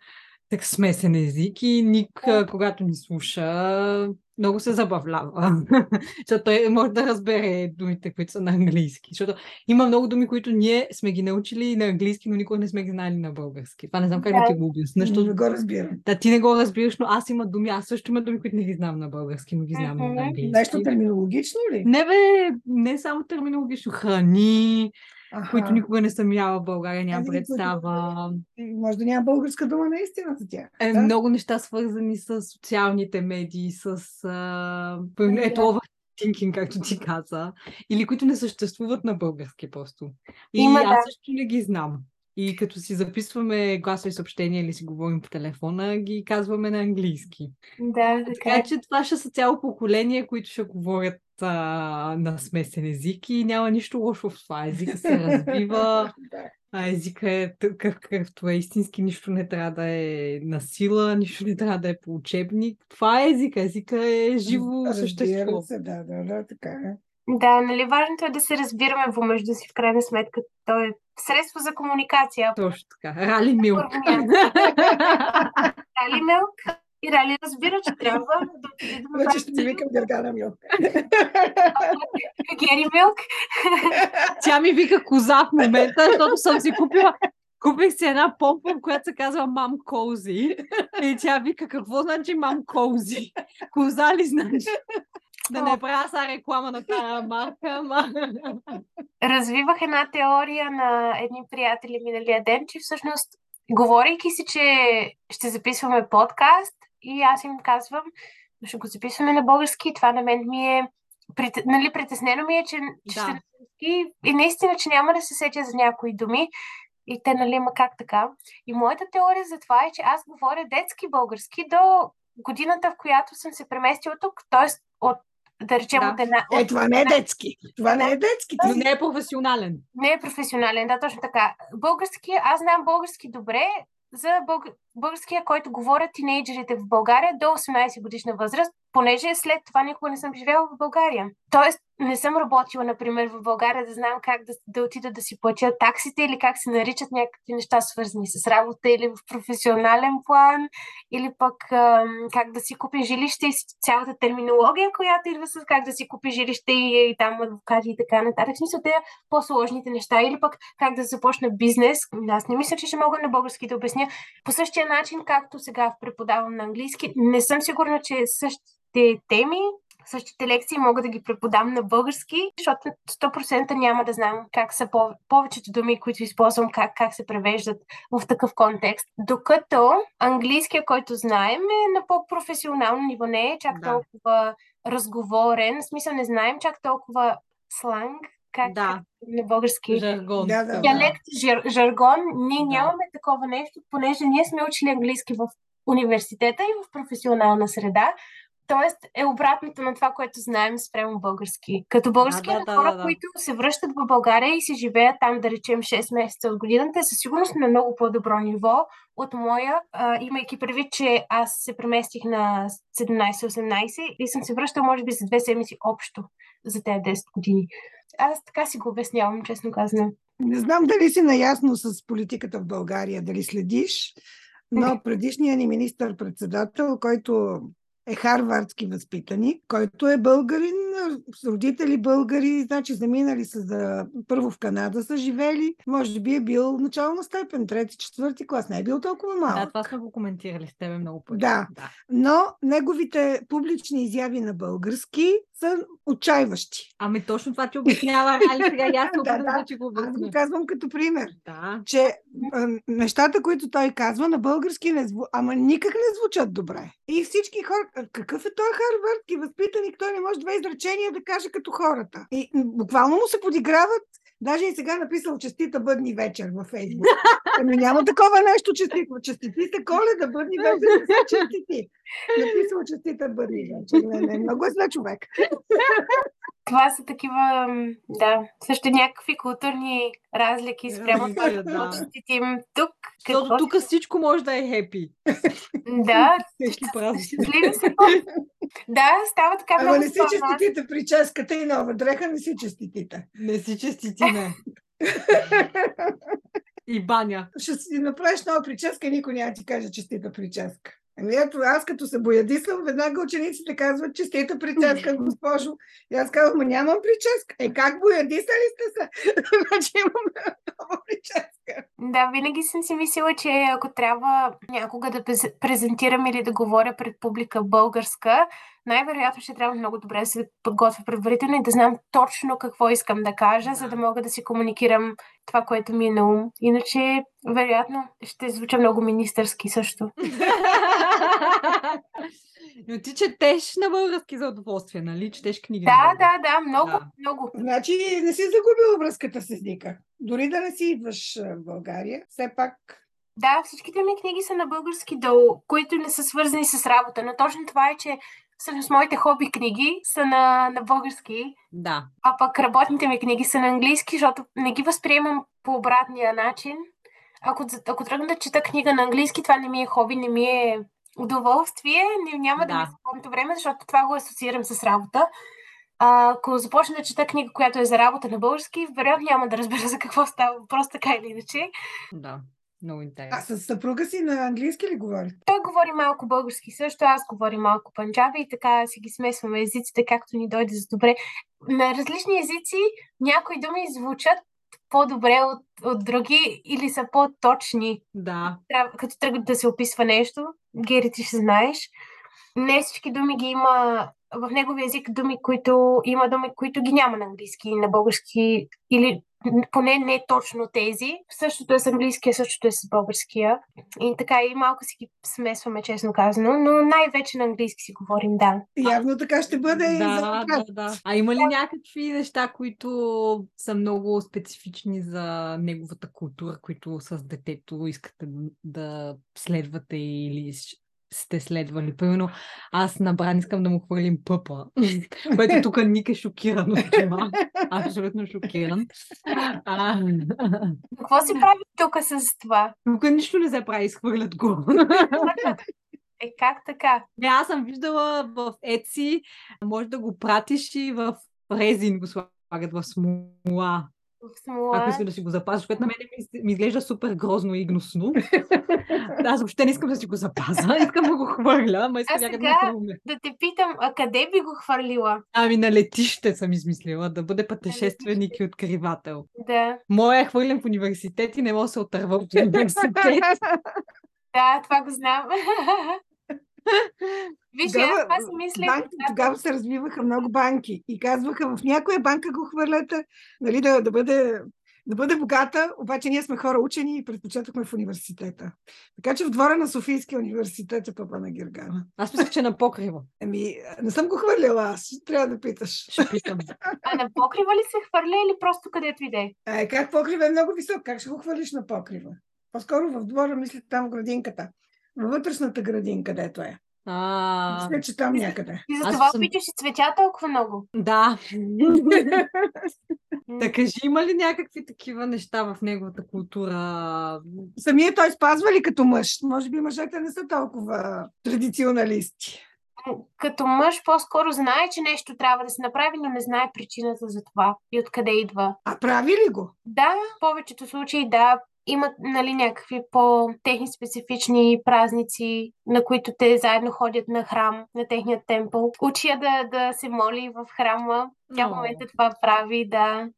так смесен език и Ник, когато ни слуша, много се забавлява. Защото той може да разбере думите, които са на английски. Защото има много думи, които ние сме ги научили на английски, но никога не сме ги знали на български. Това не знам как да, Да. ти го обясня. Не Защото го разбирам. да, ти не го разбираш, но аз има думи, аз също има думи, които не ги знам на български, но ги знам на английски. Нещо терминологично ли? Не бе, не само терминологично, храни, Аха. които никога не съм яла в България, нямам Тези, които- представа. Може да няма българска дума наистина за тях. Е, да? много неща свързани с социалните медии, с а, ето Да. overthinking, както ти каза, или които не съществуват на български просто. И Има, аз да. също не ги знам. И като си записваме гласови съобщения или си говорим по телефона, ги казваме на английски. Да, така Така е. че това ще са цяло поколение, които ще говорят а, на смесен език и няма нищо лошо в това. Езика се развива, Да. а езика е такъв какъвто е истински, нищо не трябва да е на сила, нищо не трябва да е по учебник. Това е езика. Езика е живо Разбира същество. се, да, да, да, така е. Да, нали, важното е да се разбираме помежду си, в крайна сметка. То е средство за комуникация. Точно така. Рали Милк. Рали Мелк и Рали разбира, че трябва да отиде да Вече направи ще ти викам Гергана Мил. Гери Милк. Тя ми вика коза в момента, защото съм си купила Купих си една помпа, която се казва Мам Коузи. И тя вика, какво значи Мам Коузи? Коза ли значи? Да не правя сега реклама на тази марка, ама... Развивах една теория на едни приятели миналия ден, че всъщност, говорейки си, че ще записваме подкаст, и аз им казвам, ще го записваме на български, това на мен ми е прит... нали, притеснено ми е, че, че Да. ще и наистина, че няма да се сетя за някои думи. И те, нали, ма как така? И моята теория за това е, че аз говоря детски български до годината, в която съм се преместила тук, т.е. от, да речем, Да. от една... Е, това не е детски. Това не е детски. Но не е професионален. не е професионален, да, точно така. Български, аз знам български добре за бълг... българския, който говорят тинейджерите в България до 18 годишна възраст. Понеже след това никога не съм живяла в България. Тоест, не съм работила, например, в България да знам как да, да отида да си платя таксите или как се наричат някакви неща, свързани с работа или в професионален план, или пък как да си купи жилище и цялата терминология, която идва с как да си купи жилище и, и там адвокати и така нататък. В смисъл, те по-сложните неща, или пък как да започна бизнес. Аз не мисля, че ще мога на български да обясня. По същия начин, както сега преподавам на английски, не съм сигурна, че същите теми същите лекции мога да ги преподам на български, защото 100% няма да знам как са повечето думи, които използвам, как, как се превеждат в такъв контекст. Докато английския, който знаем, е на по-професионално ниво, не е чак да. толкова разговорен, в смисъл не знаем чак толкова сланг, как да. на български. Жаргон. Да, да, Диалект, жар, жаргон. Ние Да. нямаме такова нещо, понеже ние сме учили английски в университета и в професионална среда. Тоест е обратното на това, което знаем спрямо български. Като български Да, да, хора, да, да. които се връщат в България и си живеят там, да речем, 6 месеца от годината, е със сигурност на много по-добро ниво от моя, а, имайки предвид, че аз се преместих на 17-18 и съм се връщал, може би, за две седмици общо за тези 10 години. Аз така си го обяснявам, честно казано. Не знам дали си наясно с политиката в България, дали следиш, но предишният ни министър-председател, който е харвардски възпитаник, който е българин, с родители българи, значи заминали са за първо в Канада са живели, може би е бил начална степен, трети, четвърти клас, не е бил толкова малък. Да, това сме го коментирали с тебе много пъти. Да. да. Но неговите публични изяви на български са отчаиващи. Ами точно това ти обяснява, Али, сега и се Да, да. ти го Аз го казвам като пример. Да. че а, нещата, които той казва на български, не зву... ама никак не звучат добре. И всички хора, какъв е той харвардски възпитаник, той не може две изречения да каже като хората. И буквално му се подиграват. Даже и сега написал честита бъдни вечер във Фейсбук. Ами няма такова нещо честито. Честитите коледа, бъдни вечер, не са честити. Написал честита бъдни вечер. Не, не, много е зле човек. Това са такива, да, също някакви културни разлики спрямо това, да. честитим тук. Защото какво тук всичко може да е хепи. Да, празник. щастливи. Да, става така Ама много не си честитите прическата и нова дреха, не си честитите. Не си честити, не. И баня. ще си направиш нова прическа и никой няма да ти каже честита прическа. Ами ето, аз като се боядисам, веднага учениците казват честита прическа, госпожо. И аз казвам, ма нямам прическа. Е, как боядисали сте се? Значи имам нова прическа. Да, винаги съм си мислила, че ако трябва някога да през- презентирам или да говоря пред публика българска, най-вероятно ще трябва много добре да се подготвя предварително и да знам точно какво искам да кажа, за да мога да си комуникирам това, което ми е на ум. Иначе, вероятно, ще звуча много министърски също. Но ти четеш на български за удоволствие, нали? Четеш книги Да, да, да, много, Да. много. Значи не си загубила връзката с езика. Дори да не си идваш в България, все пак Да, всичките ми книги са на български долу, които не са свързани с работа, но точно това е, че всъщност моите хоби книги са на, на български, Да. а пък работните ми книги са на английски, защото не ги възприемам по обратния начин. Ако, ако тръгна да чета книга на английски, това не ми е хоби, не ми е удоволствие, не, няма да, Да. ми помните време, защото това го асоциирам с работа. А, ако започна да чета книга, която е за работа на български, вероятно няма да разбера за какво става въпрос, така или иначе. Да. Много а интересно. с съпруга си на английски ли говори? Той говори малко български също, аз говоря малко панджаби и така си ги смесваме езиците, както ни дойде за добре. На различни езици някои думи звучат по-добре от, от други или са по-точни. Да. Трябва, като тръгват да се описва нещо, Гери, ти ще знаеш. Не всички думи ги има в неговия език думи, които има думи, които ги няма на английски и на български, или поне не точно тези. Същото е с английския, същото е с българския. И така и малко си ги смесваме, честно казано, но най-вече на английски си говорим, да. Явно така ще бъде и за Да, да, да. А има ли някакви неща, които са много специфични за неговата култура, които с детето искате да следвате или сте следвали? Примерно, аз на Бран искам да му хвърлим пъпа, което тук Ник е шокиран от това. Абсолютно шокиран. А, Какво се прави тук с това? тук нищо не се прави, изхвърлят го. Е, как така? Не, аз съм виждала в Etsy, може да го пратиш и в резин го слагат в смола. В смола. Ако искаш да си го запазиш, което на мен ми, ми изглежда супер грозно и гносно. аз въобще не искам да си го запазя, искам да го хвърля, ама искам А сега- да. Да те питам, а къде би го хвърлила? Ами на летище съм измислила да бъде пътешественик и откривател. Да. Моя е хвърлен в университет и не мога да се отърва от университет. Да, това го знам. Виж, Тогава, аз това си мисля. банките тогава се развиваха много банки и казваха в някоя банка го хвърляте, нали, да, да, бъде, да бъде богата, обаче ние сме хора учени и предпочетохме в университета. Така че в двора на Софийския университет е папа на Гергана. Аз мислех, че на покрива. Еми, не съм го хвърляла аз, трябва да питаш. Ще питам. А на покрива ли се хвърля или просто където иде? А, как покрива е много висок, как ще го хвърлиш на покрива? По-скоро в двора, мисля, там в градинката. Във вътрешната градин, където е. А, Мисля, че там някъде. И за това съм- и цветя толкова много. да. Да кажи, има ли някакви такива неща в неговата култура? Самия той спазва ли като мъж? Може би мъжете не са толкова традиционалисти. Като мъж по-скоро знае, че нещо трябва да се направи, но не знае причината за това и откъде идва. А прави ли го? Да, в повечето случаи да, имат нали, някакви по-техни специфични празници, на които те заедно ходят на храм, на техния темпъл. Учия да, да се моли в храма. Тя в момента това прави, да.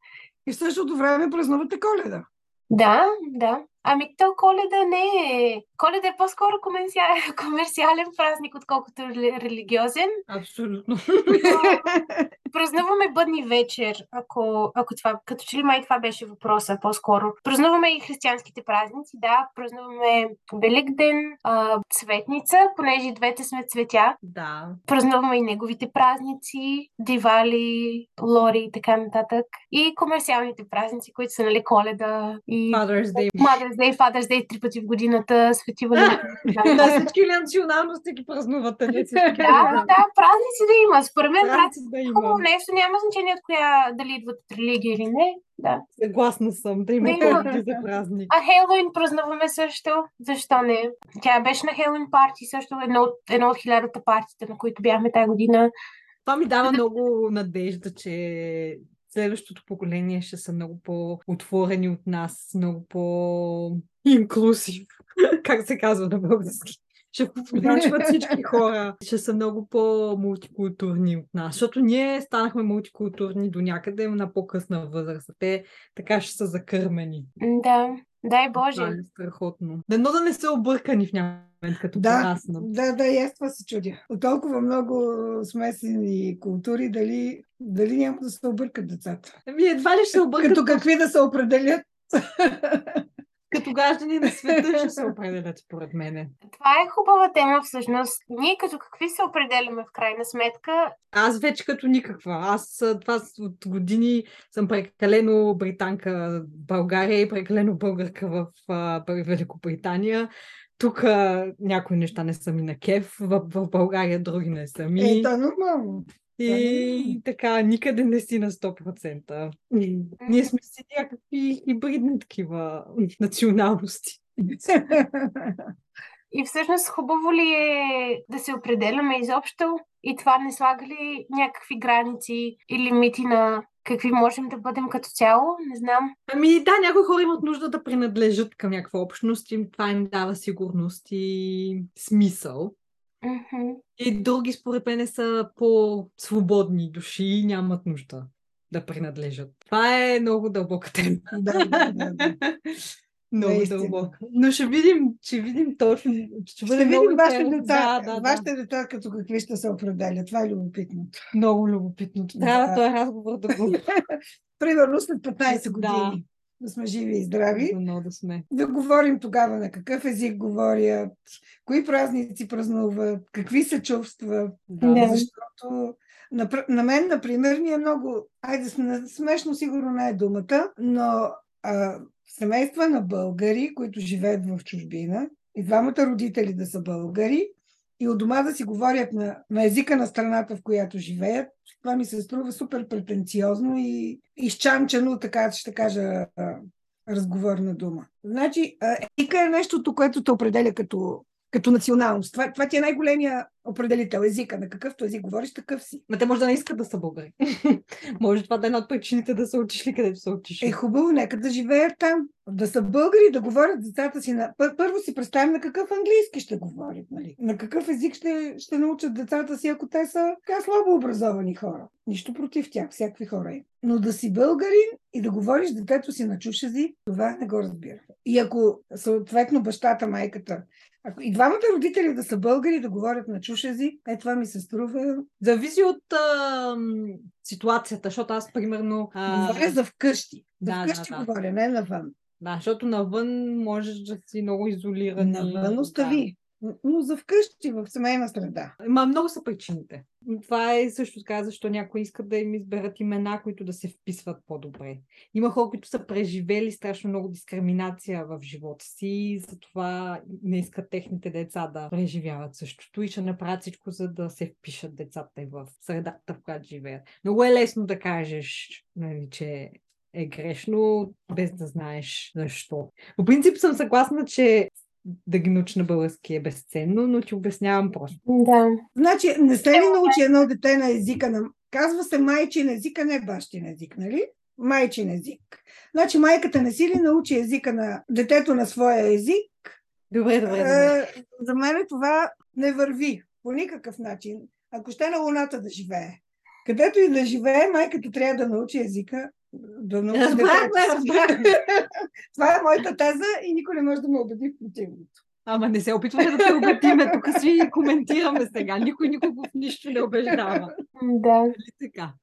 И в същото време празнувате коледа. Да, да. Ами то коледа не е. Коледа е по-скоро комерциален, комерциален празник, отколкото рели- религиозен. Абсолютно. Празнуваме бъдни вечер, ако, ако това, като че ли май това беше въпроса по-скоро. Празнуваме и християнските празници, да, празнуваме Великден, а, Цветница, понеже двете сме цветя. Да. Празнуваме и неговите празници, Дивали, Лори и така нататък. И комерциалните празници, които са, нали, Коледа и Father's Day. Mother's Day, Father's Day три пъти в годината, Свети Валентин. На всички националности ги празнувате, не всички. Да, да, празници да има. Според мен празници да хубаво има. нещо, няма значение от коя, дали идват от религия или не. Да. Съгласна съм да има Да поводи за празник. А Хелоуин празнуваме също. Защо не? Тя беше на Хелоуин парти, също едно от, едно от хилядата партите, на които бяхме тази година. Това ми дава много надежда, че следващото поколение ще са много по-отворени от нас, много по-инклюзив. Как се казва на български? Ще включват всички хора, ще са много по-мултикултурни от нас, защото ние станахме мултикултурни до някъде на по-късна възраст. Те така ще са закърмени. Да, дай Това Боже. е страхотно. Дано да не са объркани в някакъв момент, като Да, пораснат. да, да, и аз това се чудя. От толкова много смесени култури, дали, дали няма да се объркат децата. Ами едва ли ще се объркат Като какви да се определят. като граждани на света ще се определят, според мене. Това е хубава тема всъщност. Ние като какви се определяме в крайна сметка, Аз вече като никаква. Аз това от години съм прекалено британка в България и прекалено българка в а, Великобритания. Тук някои неща не са ми на кеф, в, в България други не са ми. Е, е нормално. И така, никъде не си на 100%. Ние сме си някакви хибридни такива националности. И всъщност хубаво ли е да се определяме изобщо и това не слага ли някакви граници и лимити на какви можем да бъдем като цяло? Не знам. Ами да, някои хора имат нужда да принадлежат към някаква общност и това им дава сигурност и смисъл. Мгм. И други, според мен, са по-свободни души и нямат нужда да принадлежат. Това е много дълбока тема. да, да, да, да. Много Наистина. дълбока. Но ще видим, ще видим точно. Ще, Ще видим вашите деца, Да, да, да. вашите деца като какви ще се определят. Това е любопитното. Много любопитно. Трябва Да. този разговор да го... Примерно след 15 Да. години да сме живи и здрави. Много да сме. да говорим тогава на какъв език говорят, кои празници празнуват, какви се чувстват. Да. Защото на, на мен, например, ми е много, айде см- смешно сигурно не е думата, но а, семейства на българи, които живеят в чужбина, и двамата родители да са българи, и от дома да си говорят на, на езика на страната, в която живеят, това ми се струва супер претенциозно и изчанчено, така ще кажа, разговорна дума. Значи, езика е нещото, което те определя като, като националност. Това, това ти е най-големия определител езика. На какъвто език говориш, такъв си. Ма те може да не искат да са българи. може това да е една от причините да са отишли където са отишли. Е хубаво, нека да живеят там. Да са българи, да говорят децата си на... Първо си представим на какъв английски ще говорят, нали? На какъв език ще, ще научат децата си, ако те са така слабо образовани хора. Нищо против тях, всякакви хора е. Но да си българин и да говориш детето си на чуш език, това не го разбира. И ако съответно бащата, майката ако и двамата родители да са българи, да говорят на чуш език, е това ми се струва. Зависи от а, ситуацията, защото аз примерно... А... Говоря за вкъщи. За Да, вкъщи да, да. говоря, не навън. Да, защото навън можеш да си много изолиран. Навън остави. Но за вкъщи, в семейна среда. Ма много са причините. Това е също така, защо някои искат да им изберат имена, които да се вписват по-добре. Има хора, които са преживели страшно много дискриминация в живота си и затова не искат техните деца да преживяват същото и ще направят всичко, за да се впишат децата им в средата, в която живеят. Много е лесно да кажеш, нали, че е грешно, без да знаеш защо. По принцип съм съгласна, че да ги научи на български е безценно, но ти обяснявам просто. Да. Значи, не се ли научи едно дете на езика на... Казва се майчин език, а не бащин език, нали? Майчин език. Значи майката не си ли научи езика на детето на своя език? Добре, добре, добре. Е, за мен това не върви по никакъв начин. Ако ще на Луната да живее, където и да живее, майката трябва да научи езика. Да си. разбрахме. Това е моята теза и никой не може да ме убеди в противното. Ама не се опитваме да те убедиме, тук си коментираме сега. Никой никого в нищо не убеждава. Да. Нали така?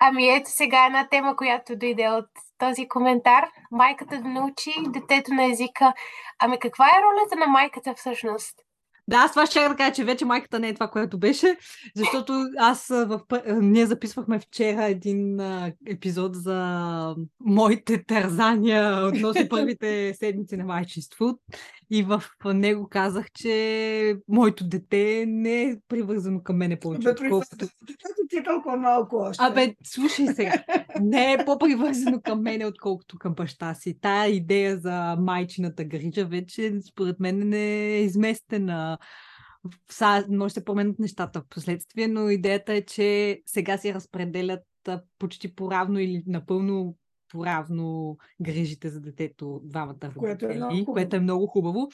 Ами ето сега една тема, която дойде от този коментар. Майката да научи детето на езика. Ами каква е ролята на майката всъщност? Да, аз това ще да кажа, че вече майката не е това, което беше, защото аз в... ние записвахме вчера един а, епизод за моите тързания относно първите седмици на майчинство и в него казах, че моето дете не е привързано към мене повече, Бе, Защото ти е толкова малко още. Абе, слушай сега, не е по-привързано към мене, отколкото към баща си. Тая идея за майчината грижа вече, според мен, не е изместена. Са, може да се променят нещата в последствие, но идеята е, че сега се разпределят почти поравно или напълно поравно грижите за детето двамата Което е родители, много което е много хубаво.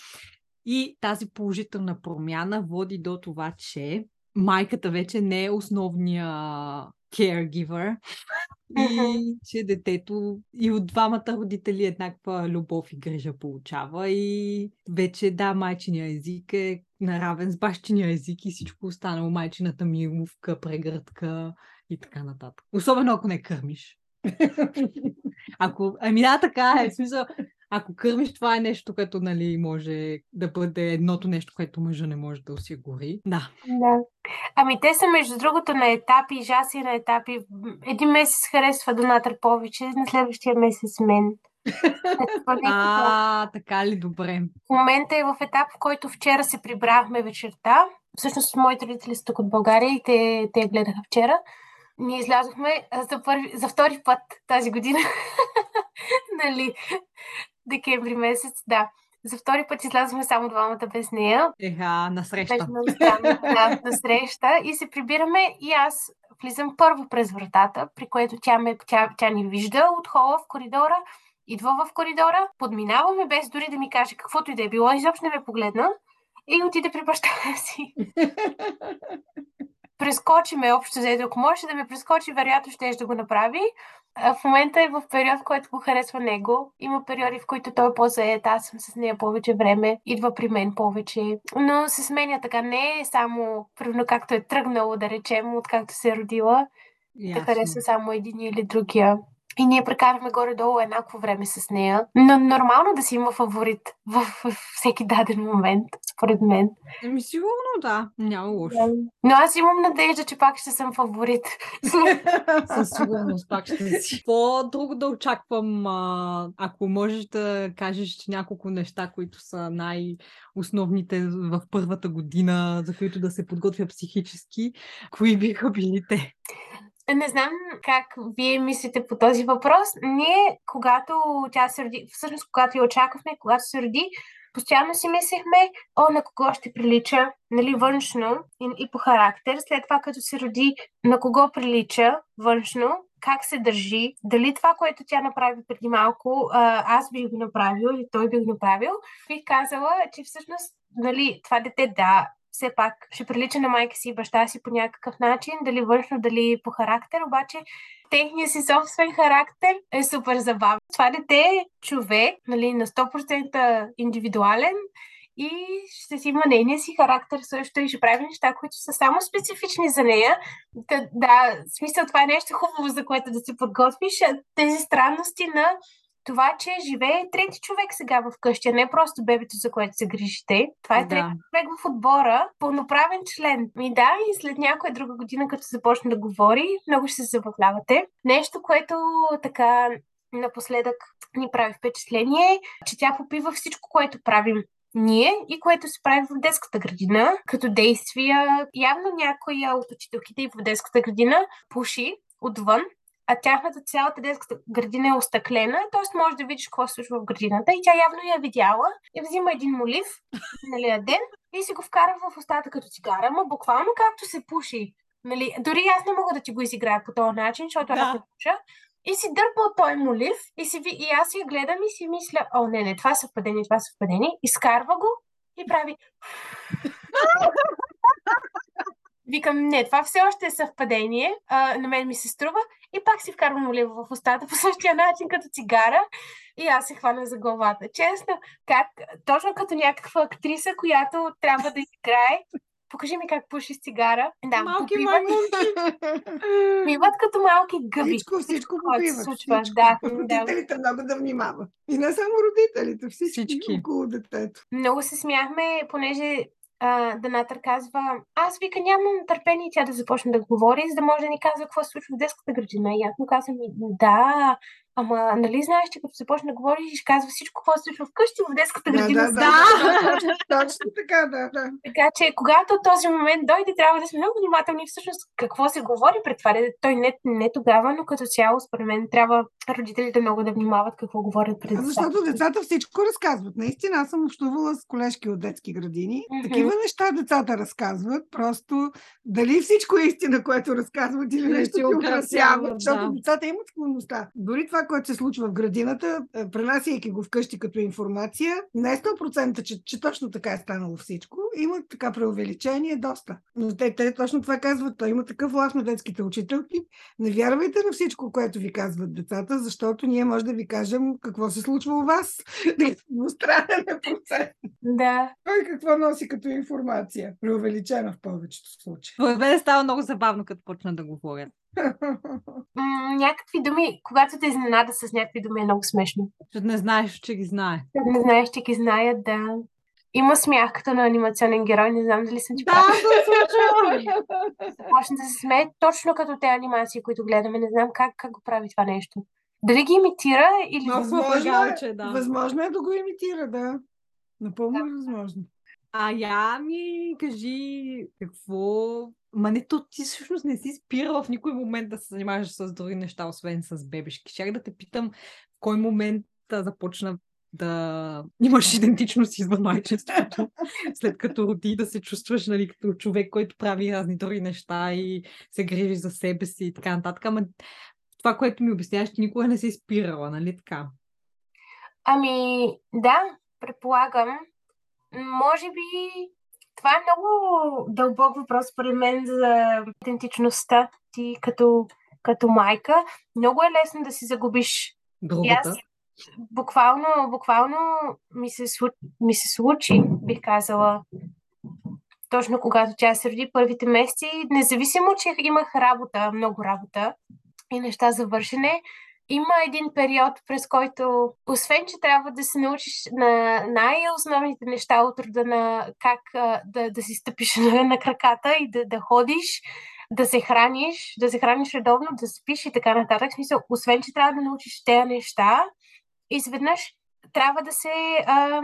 И тази положителна промяна води до това, че майката вече не е основния caregiver и че детето и от двамата родители еднаква любов и грижа получава и вече да, майчиния език е наравен с бащиния език и всичко останало, майчината милувка, прегръдка и така нататък. Особено ако не кърмиш. Ако, ами да, така е. В смисъл, ако кърмиш, това е нещо, което нали, може да бъде едното нещо, което мъжа не може да осигури. Да. Да. Ами те са между другото на етапи, Жаси е на етапи. Един месец харесва Донатър повече, на следващия месец мен. Някакво- А, така ли, добре. В момента е в етап, в който вчера се прибрахме вечерта. Всъщност, моите родители са тук от България и те, те гледаха вчера. Ние излязохме за, първи, за втори път тази година. нали? Декември месец, да. За втори път излязохме само двамата без нея. Еха, на среща. Да, на среща. И се прибираме и аз влизам първо през вратата, при което тя, ме, тя, тя ни вижда от хола в коридора. Идва в коридора, подминаваме без дори да ми каже каквото и да е било, изобщо не ме погледна и отиде при баща си. Прескочи ме общо взето. Ако можеше да ме прескочи, вероятно ще да го направи. А в момента е в период, в който го харесва него. Има периоди, в които той е по-заед, аз съм с нея повече време, идва при мен повече. Но се сменя така. Не е само, примерно както е тръгнало, да речем, откакто се е родила, да Ясно. харесва само един или другия. И ние прекарахме горе-долу еднакво време с нея. Но нормално да си има фаворит в, в всеки даден момент, според мен. Ами сигурно да, няма лошо. Да. Но аз имам надежда, че пак ще съм фаворит. Със сигурност пак ще си. Какво друго да очаквам, ако можеш да кажеш няколко неща, които са най-основните в първата година, за които да се подготвя психически, кои биха били те? Не знам как вие мислите по този въпрос. Ние, когато тя се роди, всъщност когато я очаквахме, когато се роди, постоянно си мислехме, о, на кого ще прилича, нали, външно и, и по характер. След това, като се роди, на кого прилича външно, как се държи, дали това, което тя направи преди малко, аз бих го направил или той би го направил, бих казала, че всъщност, нали, това дете, да, все пак ще прилича на майка си и баща си по някакъв начин, дали външно, дали по характер, обаче техния си собствен характер е супер забавен. Това дете е човек, нали, на 100% индивидуален и ще си има нейния си характер също и ще прави неща, които са само специфични за нея. Да, да, смисъл това е нещо хубаво, за което да се подготвиш. Тези странности на това, че живее трети човек сега в къщи, а не просто бебето, за което се грижите. Това е трети да. човек в отбора, пълноправен член. И да, и след някоя друга година, като започне да говори, много ще се забавлявате. Нещо, което така напоследък ни прави впечатление, че тя попива всичко, което правим ние и което се прави в детската градина, като действия. Явно някоя от учителките и в детската градина пуши отвън, а тяхната цялата детска градина е остъклена, т.е. може да видиш какво се случва в градината и тя явно я видяла и взима един молив, нали, ден и си го вкара в устата като цигара, ама буквално както се пуши. Нали, дори аз не мога да ти го изиграя по този начин, защото да. аз не пуша. И си дърпа от той молив и, си, и аз я гледам и си мисля, о, не, не, това е съвпадение, това е съвпадение. Изкарва го и прави... Викам, не, това все още е съвпадение. А, на мен ми се струва. И пак си вкарвам олива в устата по същия начин, като цигара. И аз се хвана за главата. Честно, как, точно като някаква актриса, която трябва да играе покажи ми как пуши с цигара. Да, малки маймунки. Пиват като малки гъби. Всичко, всичко попиват. Случва. Всичко. Да, родителите да. много да внимават. И не само родителите, всички, всички. около детето. Много се смяхме, понеже Данатър казва, аз вика нямам търпение тя да започне да говори, за да може да ни казва какво се случва в детската градина. И аз му казвам, да, Ама, нали знаеш, че като започне да говори, ще казва всичко, какво се случва вкъщи, в детската градина. Да, да, да, да, точно така, да, да. Така че, когато този момент дойде, трябва да сме много внимателни всъщност какво се говори пред това. Той не, не тогава, но като цяло, според мен, трябва родителите много да внимават какво говорят пред децата. Защото децата всичко разказват. Наистина, аз съм общувала с колежки от детски градини. Mm-hmm. Такива неща децата разказват. Просто дали всичко е истина, което разказват или нещо ти украсяват. Защото да. децата имат склонността. Дори това, което се случва в градината, е, пренасяйки го вкъщи като информация, не е 100%, че, че точно така е станало всичко. Има така преувеличение доста. Но те, те точно това казват. Той има такъв власт на детските учителки. Не вярвайте на всичко, което ви казват децата, защото ние може да ви кажем какво се случва у вас. Двустранен е процес. Да. Той какво носи като информация? Преувеличена в повечето случаи. Според мен става много забавно, като почна да говорят някакви думи, когато те изненада с някакви думи е много смешно. Защото не знаеш, че ги знае. Не знаеш, че ги знаят, да. Има смях като на анимационен герой, не знам дали съм ти Да, случва! Почна да се смее точно като те анимации, които гледаме. Не знам как, как го прави това нещо. Дали ги имитира или... Възможно, е, да. възможно е да го имитира, да. Напълно да. е възможно. А я ми кажи какво Ма не, то ти всъщност не си спирала в никой момент да се занимаваш с други неща, освен с бебешки. Щях да те питам в кой момент да започна да имаш идентичност извън майчеството, след като роди, да се чувстваш нали, като човек, който прави разни други неща и се грижи за себе си и така нататък. Ама това, което ми обясняваш, ти никога не си спирала, нали така? Ами, да, предполагам. Може би това е много дълбок въпрос, според мен, за идентичността ти като, като майка. Много е лесно да си загубиш. Другата. Аз, буквално, буквално ми се, ми се случи, бих казала, точно когато тя се роди първите месеци, независимо, че имах работа, много работа и неща за вършене, има един период, през който, освен, че трябва да се научиш на най-основните неща от рода на как да, да си стъпиш на, краката и да, да ходиш, да се храниш, да се храниш редовно, да спиш и така нататък. Смисъл, освен, че трябва да научиш тези неща, изведнъж трябва да се а,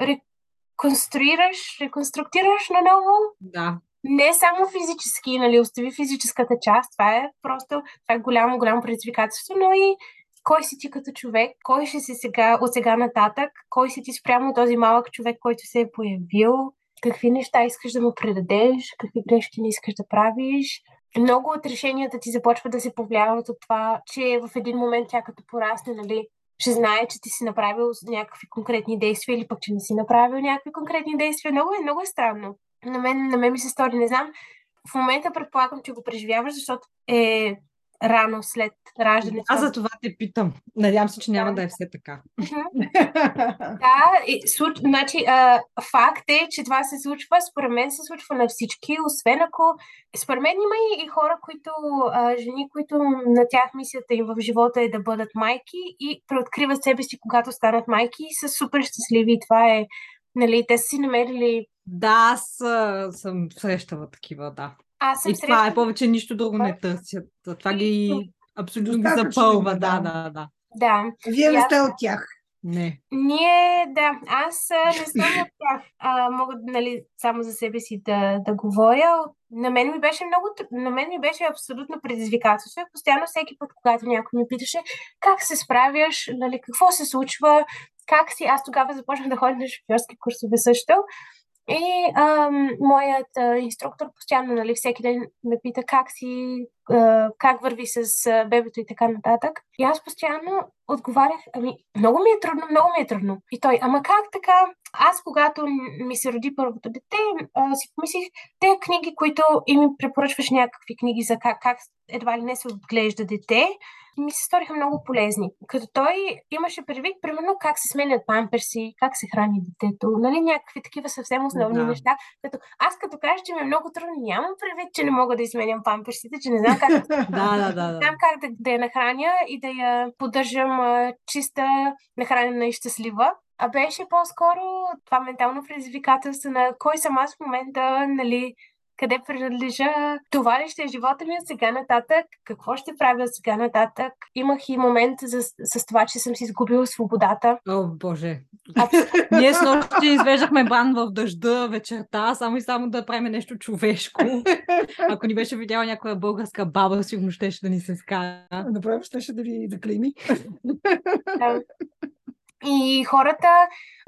реконструираш, реконструктираш наново. Да не само физически, нали, остави физическата част, това е просто това е голямо, голямо предизвикателство, но и кой си ти като човек, кой ще си сега, от сега нататък, кой си ти спрямо този малък човек, който се е появил, какви неща искаш да му предадеш, какви грешки не искаш да правиш. Много от решенията ти започват да се повлияват от това, че в един момент тя като порасне, нали, ще знае, че ти си направил някакви конкретни действия или пък, че не си направил някакви конкретни действия. Много е, много е странно. На мен, на мен ми се стори, не знам. В момента предполагам, че го преживяваш, защото е рано след раждането. Аз за това те питам. Надявам се, че няма да е все така. да, и, случ... значи, а, факт е, че това се случва, според мен се случва на всички, освен ако... Според мен има и, хора, които, а, жени, които на тях мисията им в живота е да бъдат майки и преоткриват себе си, когато станат майки и са супер щастливи. И това е, нали, те са си намерили да, аз съм срещала такива, да. Аз съм и това е повече нищо друго не търсят. Това ги абсолютно ги запълва. Да, да, да. Да. Вие не сте от тях. Не. Ние, да, аз не съм от тях. А, мога, нали, само за себе си да, да говоря. На мен ми беше много, на мен ми беше абсолютно предизвикателство. И постоянно всеки път, когато някой ми питаше как се справяш, нали, какво се случва, как си, аз тогава започнах да ходя на шофьорски курсове също. И ам, моят а, инструктор постоянно, нали, всеки ден ме пита как си, а, как върви с а, бебето и така нататък. И аз постоянно отговарях, ами, много ми е трудно, много ми е трудно. И той, ама как така? Аз, когато ми се роди първото дете, а, си помислих, те книги, които и ми препоръчваш някакви книги за как, как едва ли не се отглежда дете, ми се сториха много полезни. Като той имаше предвид, примерно, как се сменят памперси, как се храни детето, нали, някакви такива съвсем основни да. неща. Като аз като кажа, че ми е много трудно, нямам предвид, че не мога да изменям памперсите, че не знам как да, да, да, да. знам как да, да я нахраня и да я поддържам а, чиста, нахранена и щастлива. А беше по-скоро това ментално предизвикателство на кой съм аз в момента, нали, къде принадлежа, това ли ще е живота ми от сега нататък, какво ще правя от сега нататък. Имах и момент за, с това, че съм си изгубила свободата. О, Боже. Ние с нощи извеждахме бан в дъжда вечерта, само и само да правим нещо човешко. Ако ни беше видяла някоя българска баба, сигурно щеше да ни се скара. Направо щеше да ви заклейми. Да. И хората,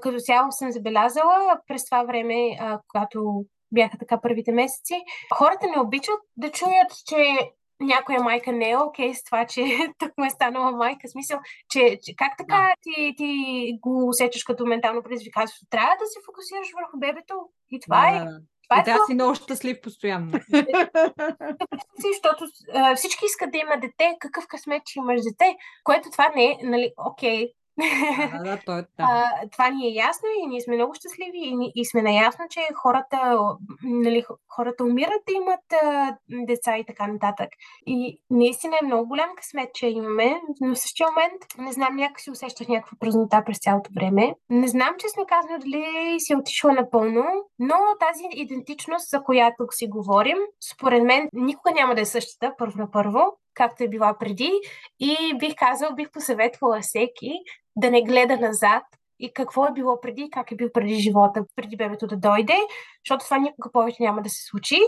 като цяло съм забелязала през това време, а, когато бяха така първите месеци. Хората не обичат да чуят, че някоя майка не е окей okay с това, че тук му е станала майка. Смисъл, че, че как така да. ти, ти го усещаш като ментално предизвикателство? Трябва да се фокусираш върху бебето и това да. е. Това и е да си много щастлив постоянно. Защото а, всички искат да има дете, какъв късмет, че имаш дете, което това не е, нали, окей, да, да, той, да. А, това ни е ясно и ние сме много щастливи и, и сме наясно, че хората, нали, хората умират да имат а, деца и така нататък. И наистина е много голям късмет, че имаме, но в същия момент не знам, някак си усещах някаква празнота през цялото време. Не знам, честно казано, дали си отишла напълно, но тази идентичност, за която си говорим, според мен никога няма да е същата, първо на първо както е била преди. И бих казал, бих посъветвала всеки да не гледа назад и какво е било преди как е бил преди живота, преди бебето да дойде, защото това никога повече няма да се случи.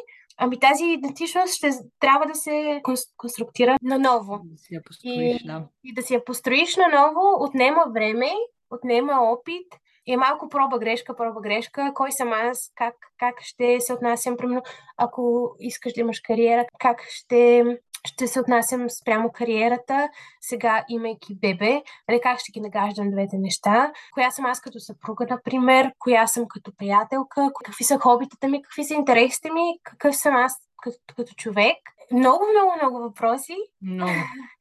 Ами тази идентичност ще трябва да се конструктира наново. Да си я построиш, и, да. И да си я построиш наново отнема време, отнема опит и е малко проба грешка, проба грешка. Кой съм аз, как, как ще се отнасям, примерно, ако искаш да имаш кариера, как ще ще се отнасям спрямо кариерата, сега имайки бебе, нали, как ще ги нагаждам двете неща, коя съм аз като съпруга, например, коя съм като приятелка, какви са хобитата ми, какви са интересите ми, какъв съм аз като, като човек. Много, много, много въпроси. Много.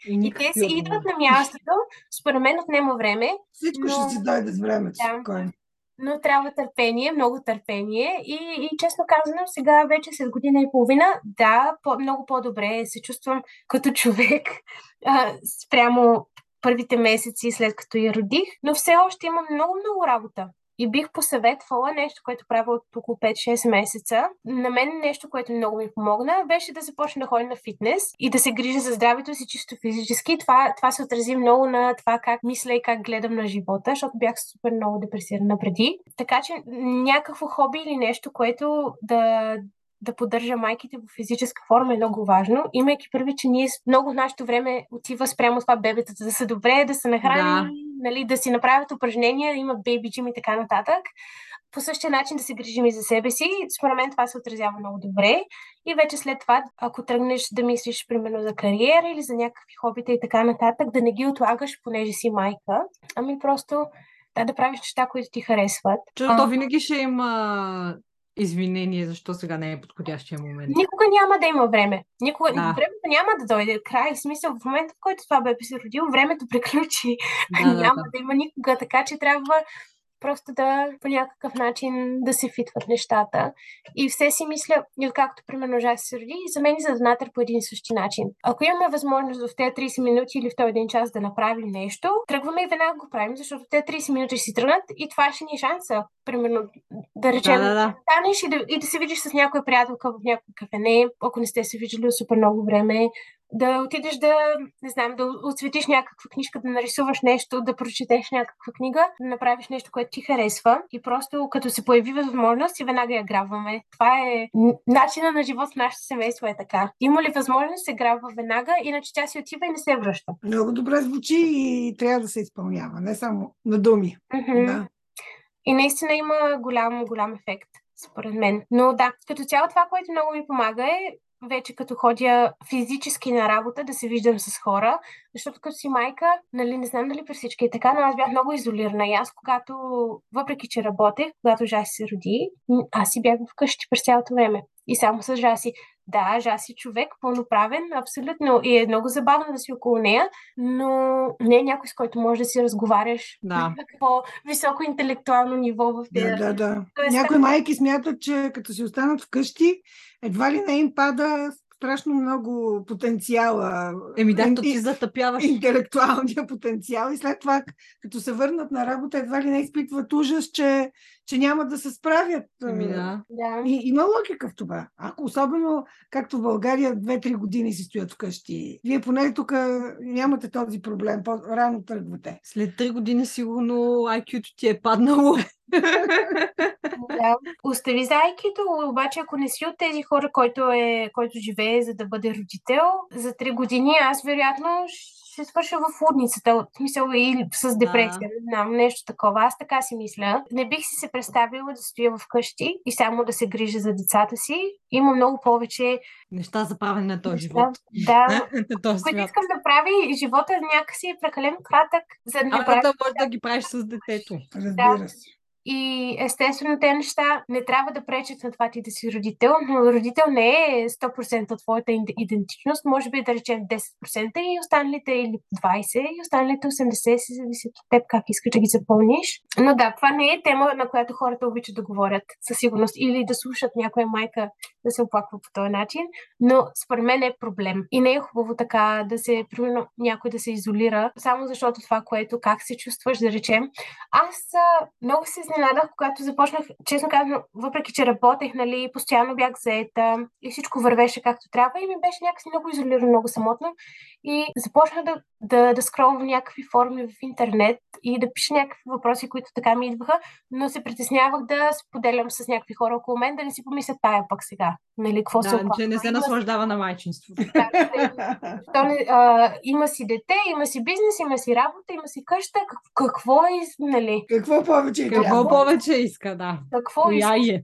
И, и те си идват на мястото. Според мен отнема време. Всичко но... ще си дойде с времето. Да. Спокойно но трябва търпение, много търпение и, и честно казано, сега вече след година и половина, да, по, много по-добре се чувствам като човек а, спрямо първите месеци след като я родих, но все още имам много-много работа. И бих посъветвала нещо, което правя от около 5-6 месеца. На мен нещо, което много ми помогна, беше да започна да ходя на фитнес и да се грижа за здравето си чисто физически. Това, това се отрази много на това как мисля и как гледам на живота, защото бях супер много депресирана преди. Така че някакво хоби или нещо, което да, да поддържа майките в физическа форма е много важно, имайки първи, че ние много нашето време отива спрямо това бебетата да са добре, да се нахрани, да. Нали, да си направят упражнения, да имат бейби джим и така нататък по същия начин да се грижим и за себе си. Според мен това се отразява много добре. И вече след това, ако тръгнеш да мислиш, примерно, за кариера или за някакви хобита и така нататък, да не ги отлагаш, понеже си майка, ами просто да, да правиш неща, които ти харесват. Че то винаги ще има извинение, защо сега не е подходящия момент. Никога няма да има време. Никога да. времето няма да дойде. Край, в смисъл, в момента, в който това бебе се родил, времето приключи. Да, няма да, да. да има никога, така че трябва просто да по някакъв начин да се фитват нещата. И все си мисля, и откакто примерно Жак се роди, и за мен и за Донатър по един и същи начин. Ако имаме възможност в тези 30 минути или в този един час да направим нещо, тръгваме и веднага го правим, защото те 30 минути ще си тръгнат и това ще ни е шанса. Примерно, да речем, да, да, да. станеш и да, и да се видиш с някоя приятелка в някакво кафене, ако не сте се виждали супер много време, да отидеш да, не знам, да отсветиш някаква книжка, да нарисуваш нещо, да прочетеш някаква книга, да направиш нещо, което ти харесва и просто като се появи възможност и веднага я грабваме. Това е начина на живот в нашето семейство е така. Има ли възможност се грабва веднага, иначе тя си отива и не се връща. Много добре звучи и трябва да се изпълнява, не само на думи. Mm-hmm. Да. И наистина има голям, голям ефект според мен. Но да, като цяло това, което много ми помага е вече като ходя физически на работа, да се виждам с хора, защото като си майка, нали, не знам дали при всички е така, но аз бях много изолирана и аз, когато, въпреки че работех, когато Жаси се роди, аз си бях вкъщи през цялото време и само с Жаси. Да, Жаси човек, пълноправен, абсолютно. И е много забавно да си около нея, но не е някой, с който можеш да си разговаряш да. на какво високо интелектуално ниво в тези. Да, да, да. Тоест, Някои майки смятат, че като си останат вкъщи, едва ли не им пада страшно много потенциала. Еми да, то ти затъпяваш. Интелектуалния потенциал и след това, като се върнат на работа, едва ли не изпитват ужас, че, че няма да се справят. Еми да. И, има логика в това. Ако особено, както в България, 2-3 години си стоят вкъщи, вие поне тук нямате този проблем, по-рано тръгвате. След 3 години сигурно IQ-то ти е паднало. да. Остави за айкито, обаче ако не си от тези хора, който, е, който живее за да бъде родител, за 3 години аз вероятно ще свърша в лудницата, от смисъл или с депресия, не знам, нещо такова. Аз така си мисля. Не бих си се представила да стоя вкъщи и само да се грижа за децата си. Има много повече неща за правене на този живот. Да, които искам да прави живота някакси прекалено кратък, за да не а, да може да ги правиш с детето. Разбира се. И естествено, те неща не трябва да пречат на това ти да си родител, но родител не е 100% от твоята идентичност, може би да речем 10% и останалите или 20% и останалите 80% си зависят от теб как искаш да ги запълниш. Но да, това не е тема, на която хората обичат да говорят със сигурност или да слушат някоя майка да се оплаква по този начин, но според мен е проблем. И не е хубаво така да се, примерно, някой да се изолира, само защото това, което как се чувстваш, да речем. Аз много се изненадах, когато започнах, честно казано, въпреки че работех, нали, постоянно бях заета и всичко вървеше както трябва и ми беше някакси много изолирано, много самотно. И започнах да, да, да скролвам някакви форми в интернет и да пиша някакви въпроси, които така ми идваха, но се притеснявах да споделям с някакви хора около мен, да не си помислят тая пък сега. Нали, какво да, се че не се наслаждава на майчинство. Да, то не, а, има си дете, има си бизнес, има си работа, има си къща. Какво е, нали? Какво повече Какво трябва? повече иска, да. Какво Коя иска? е?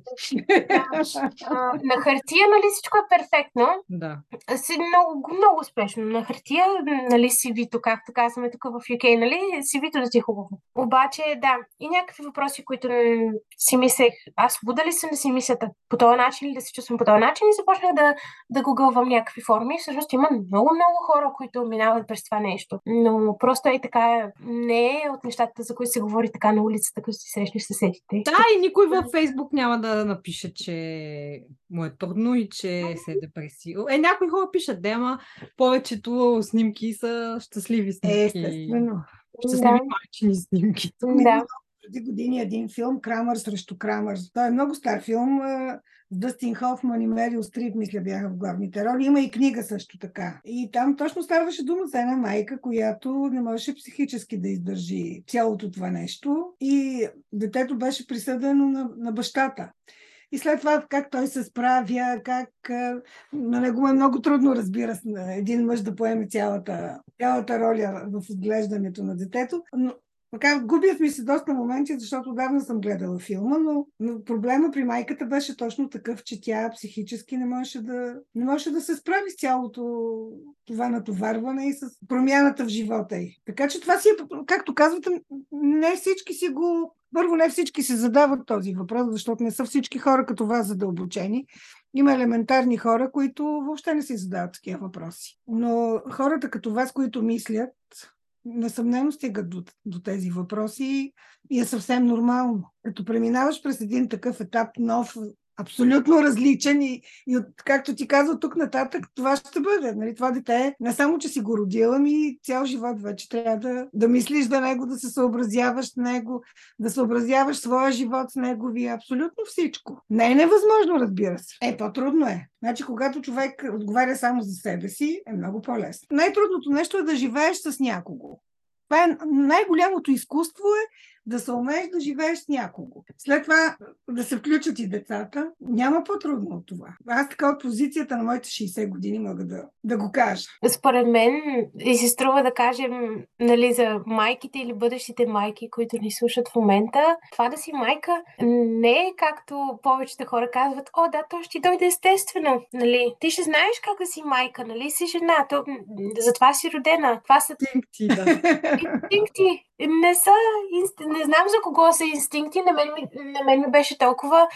а, на хартия, нали, всичко е перфектно. Да. Си много, много успешно. На хартия, нали, си вито, както казваме тук в UK, нали, вито да ти е хубаво. Обаче, да, и някакви въпроси, които си мислех, аз свобода ли съм да си мисля по този начин или да се чувствам по този начин и започнах да, да гугълвам някакви форми. Всъщност има много, много хора, които минават през това нещо. Но просто е така, не е от нещата, за които се говори така на улицата, като си срещнеш съседите. Да, и никой във Фейсбук няма да напише, че му е трудно и че се е депресил. Е, някои хора пишат, да, повечето снимки са щастливи снимки. Е, естествено. Щастливи да. майчини снимки. Да. Преди години един филм Крамър срещу Крамър. Той е много стар филм. Дъстин Хофман и Мерил Стрип, мисля, бяха в главните роли. Има и книга също така. И там точно ставаше дума за една майка, която не можеше психически да издържи цялото това нещо. И детето беше присъдено на, на бащата. И след това как той се справя, как на него е много трудно, разбира се, един мъж да поеме цялата, цялата роля в отглеждането на детето. Но така, губят ми се доста моменти, защото давно съм гледала филма, но, но проблема при майката беше точно такъв, че тя психически не можеше да, не можеше да се справи с цялото това натоварване и с промяната в живота й. Така че това си е, както казвате, не всички си го първо, не всички се задават този въпрос, защото не са всички хора като вас задълбочени. Има елементарни хора, които въобще не си задават такива въпроси. Но хората като вас, които мислят, несъмнено стигат до, до тези въпроси и е съвсем нормално. Като преминаваш през един такъв етап нов, абсолютно различен и, и от, както ти казва тук нататък, това ще бъде. Нали? Това дете не само, че си го родила, ми цял живот вече трябва да, да мислиш за него, да се съобразяваш с него, да съобразяваш своя живот с неговия, абсолютно всичко. Не е невъзможно, разбира се. Е, по-трудно е. Значи, когато човек отговаря само за себе си, е много по-лесно. Най-трудното нещо е да живееш с някого. Това е най-голямото изкуство е да се умееш да живееш с някого. След това да се включат и децата. Няма по-трудно от това. Аз така от позицията на моите 60 години мога да, да го кажа. Според мен и се струва да кажем нали, за майките или бъдещите майки, които ни слушат в момента, това да си майка не е както повечето хора казват, о да, то ще дойде естествено. Нали? Ти ще знаеш как да си майка, нали? Си жена, то, затова си родена. Това са... Инстинкти, да. Инстинкти не са, не знам за кого са инстинкти, на мен, на мен ми беше толкова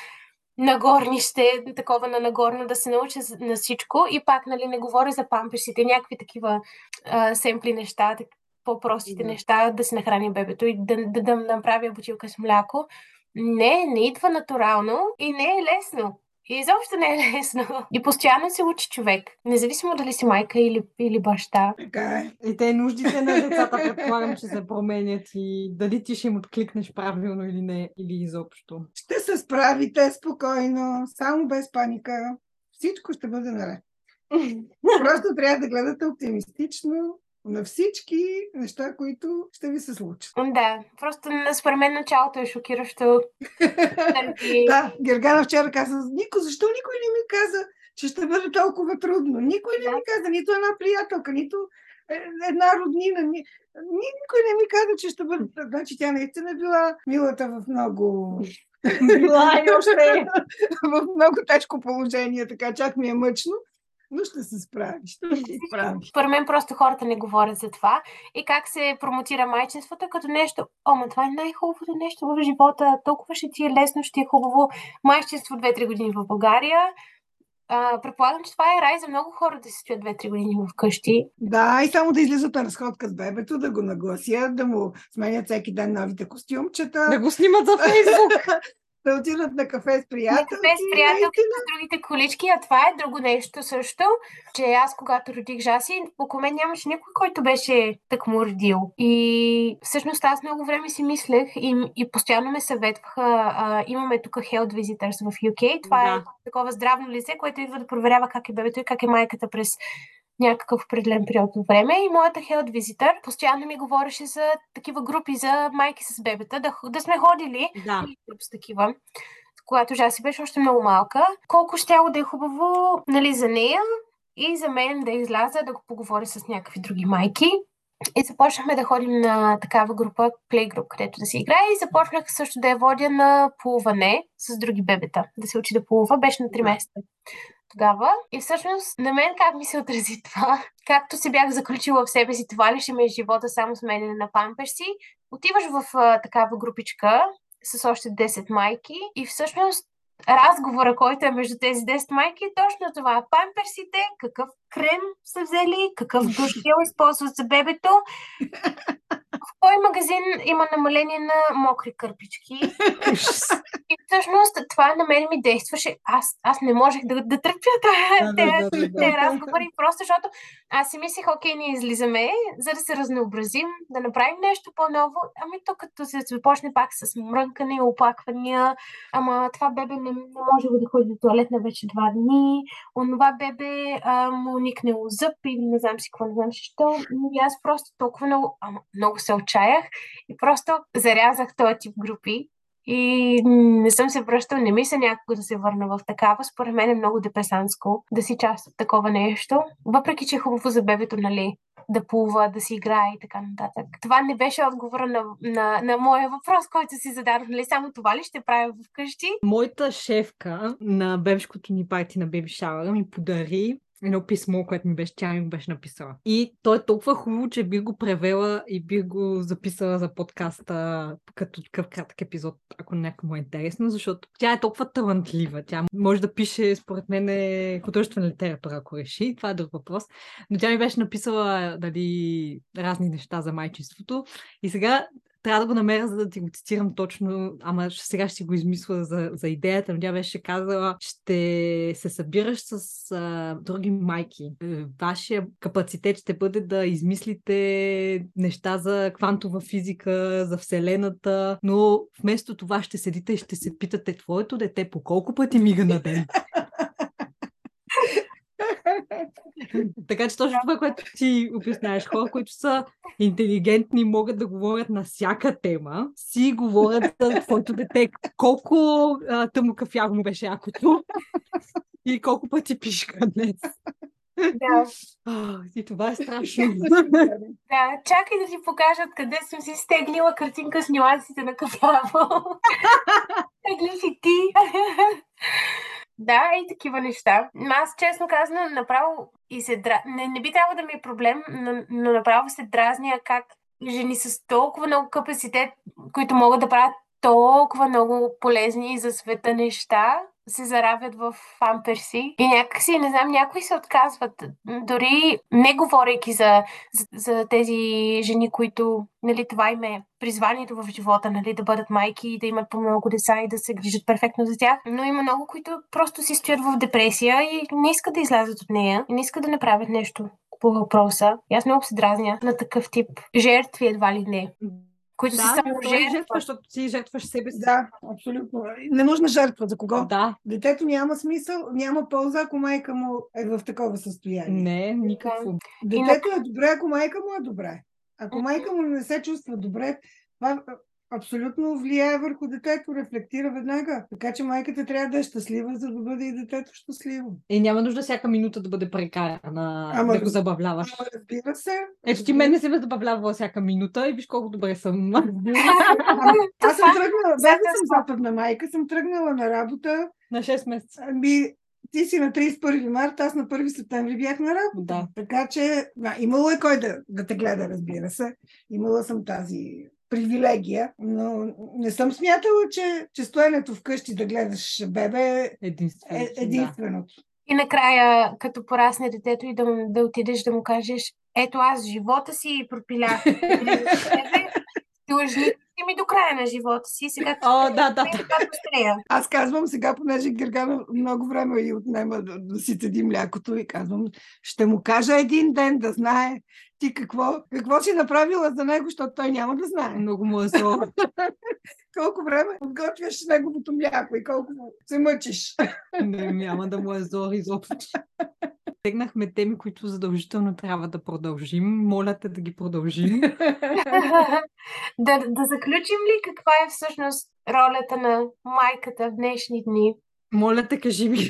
нагорнище, такова на нагорно, да се науча на всичко. И пак, нали, не говоря за памперсите, някакви такива а, семпли неща, по-простите да. неща, да си нахраня бебето и да, да, да направя бутилка с мляко. Не, не идва натурално и не е лесно. И изобщо не е лесно. И постоянно се учи човек. Независимо дали си майка или, или баща. Така е. И те нуждите на децата предполагам, че се променят и дали ти ще им откликнеш правилно или не, или изобщо. Ще се справите спокойно, само без паника. Всичко ще бъде наред. Просто трябва да гледате оптимистично, на всички неща, които ще ви се случат. Да, просто според мен началото е шокиращо. да, Гергана вчера каза, Нико, защо никой не ми каза, че ще бъде толкова трудно? Никой не ми каза, нито една приятелка, нито е, една роднина. Ни, никой не ми каза, че ще бъде. Значи тя наистина била милата в много била и още в много тежко положение, така чак ми е мъчно но ще се справи, ще се справи. Според мен просто хората не говорят за това и как се промотира майчинството като нещо, о, ма това е най-хубавото нещо в живота, толкова ще ти е лесно, ще е хубаво. Майчинство 2-3 години в България, а, предполагам, че това е рай за много хора да се стоят 2-3 години вкъщи. Да, и само да излизат на разходка с бебето, да го нагласят, да му сменят всеки ден новите костюмчета. Да го снимат за Фейсбук да отидат на кафе с приятелки. На кафе с приятелки с другите колички, а това е друго нещо също, че аз когато родих Жаси, около мен нямаше никой, който беше так му родил. И всъщност аз много време си мислех и, и постоянно ме съветваха. А, имаме тук Health Visitors в UK. Това е да. е такова здравно лице, което идва да проверява как е бебето и как е майката през някакъв определен период от време. И моята health visitor постоянно ми говореше за такива групи за майки с бебета, да, да сме ходили да. с такива когато Жаси беше още много малка, колко щяло да е хубаво нали, за нея и за мен да изляза да го поговоря с някакви други майки. И започнахме да ходим на такава група, плейгруп, където да се играе. И започнах също да я водя на плуване с други бебета, да се учи да плува. Беше на 3 месеца тогава. И всъщност на мен как ми се отрази това? Както се бях заключила в себе си, това ли ще ми е живота само с мене на памперси? Отиваш в а, такава групичка с още 10 майки и всъщност разговора, който е между тези 10 майки е точно това. Памперсите, какъв крем са взели, какъв душ използват за бебето, в кой магазин има намаление на мокри кърпички. И всъщност това на мен ми действаше. Аз, аз не можех да, да търпя тези разговори, просто защото аз си мислех, окей, ние излизаме, за да се разнообразим, да направим нещо по-ново. Ами то като се започне пак с мрънкане и оплаквания, ама това бебе не, не може да ходи до туалетна вече два дни, онова бебе а, му никнело зъб или не знам си какво, не знам си що. И аз просто толкова много, ама, много се отчаях и просто зарязах този тип групи и не съм се връщала, не мисля някога да се върна в такава. Според мен е много депесанско да си част от такова нещо. Въпреки, че е хубаво за бебето, нали, да плува, да си играе и така нататък. Това не беше отговора на, на, на моя въпрос, който си зададох. Нали само това ли ще правя вкъщи? Моята шефка на бебешкото ни парти на Беби Шауъра ми подари едно писмо, което ми беше, тя ми беше написала. И то е толкова хубаво, че бих го превела и бих го записала за подкаста като такъв кратък епизод, ако някой му е интересно, защото тя е толкова талантлива. Тя може да пише, според мен, е художествена литература, ако реши. Това е друг въпрос. Но тя ми беше написала дали, разни неща за майчеството. И сега трябва да го намеря, за да ти го цитирам точно, ама сега ще си го измисля за, за идеята, но тя беше казала, ще се събираш с а, други майки. Е, вашия капацитет ще бъде да измислите неща за квантова физика, за Вселената, но вместо това ще седите и ще се питате твоето дете по колко пъти мига на ден. така че точно това, което ти обясняваш, хора, които са интелигентни, могат да говорят на всяка тема, си говорят за твоето дете. Колко а, тъмно кафяво му беше якото и колко пъти пишка днес. Да. и това е страшно. да, чакай да ти покажат къде съм си стеглила картинка с нюансите на кафяво. Тегли си ти. Да, и такива неща. Аз, честно казано, направо и се дра... не, не би трябвало да ми е проблем, но, но направо се дразня как жени с толкова много капацитет, които могат да правят толкова много полезни за света неща, се заравят в памперси и някакси, не знам, някои се отказват. Дори не говорейки за, за, за тези жени, които, нали, това им е призванието в живота, нали, да бъдат майки и да имат по-много деца и да се грижат перфектно за тях. Но има много, които просто си стоят в депресия и не искат да излязат от нея и не искат да направят нещо по въпроса. И аз много се дразня на такъв тип жертви едва ли не които да, си само е жертва. жертва, защото си жертваш себе си. Да, абсолютно. Ненужна жертва. За кого? Да. Детето няма смисъл, няма полза, ако майка му е в такова състояние. Не, никакво. Детето е добре, ако майка му е добре. Ако майка му не се чувства добре, това абсолютно влияе върху детето, рефлектира веднага. Така че майката трябва да е щастлива, за да бъде и детето щастливо. И няма нужда всяка минута да бъде прекарана, ама, да го забавляваш. Ама разбира се. Ето ти мен не се ме забавлявала всяка минута и виж колко добре съм. Аз съм тръгнала, без да съм западна майка, съм тръгнала на работа. На 6 месеца. Ами, ти си на 31 марта, аз на 1 септември бях на работа. Да. Така че, да, имало е кой да, да те гледа, разбира се. Имала съм тази привилегия, но не съм смятала, че, че стоенето вкъщи да гледаш бебе Единствено. е единственото. И накрая, като порасне детето и да, да отидеш да му кажеш, ето аз живота си пропилях. Си ми до края на живота си. Сега О, да, да, да. Аз казвам сега, понеже Гергана много време и отнема да, да си теди млякото и казвам, ще му кажа един ден да знае ти какво, какво си направила за него, защото той няма да знае. Много му е зло. колко време подготвяш неговото мляко и колко се мъчиш. Не, няма да му е зло изобщо. Тегнахме теми, които задължително трябва да продължим. Моля те да ги продължим. да, да заключим ли каква е всъщност ролята на майката в днешни дни? Моля те, кажи ми.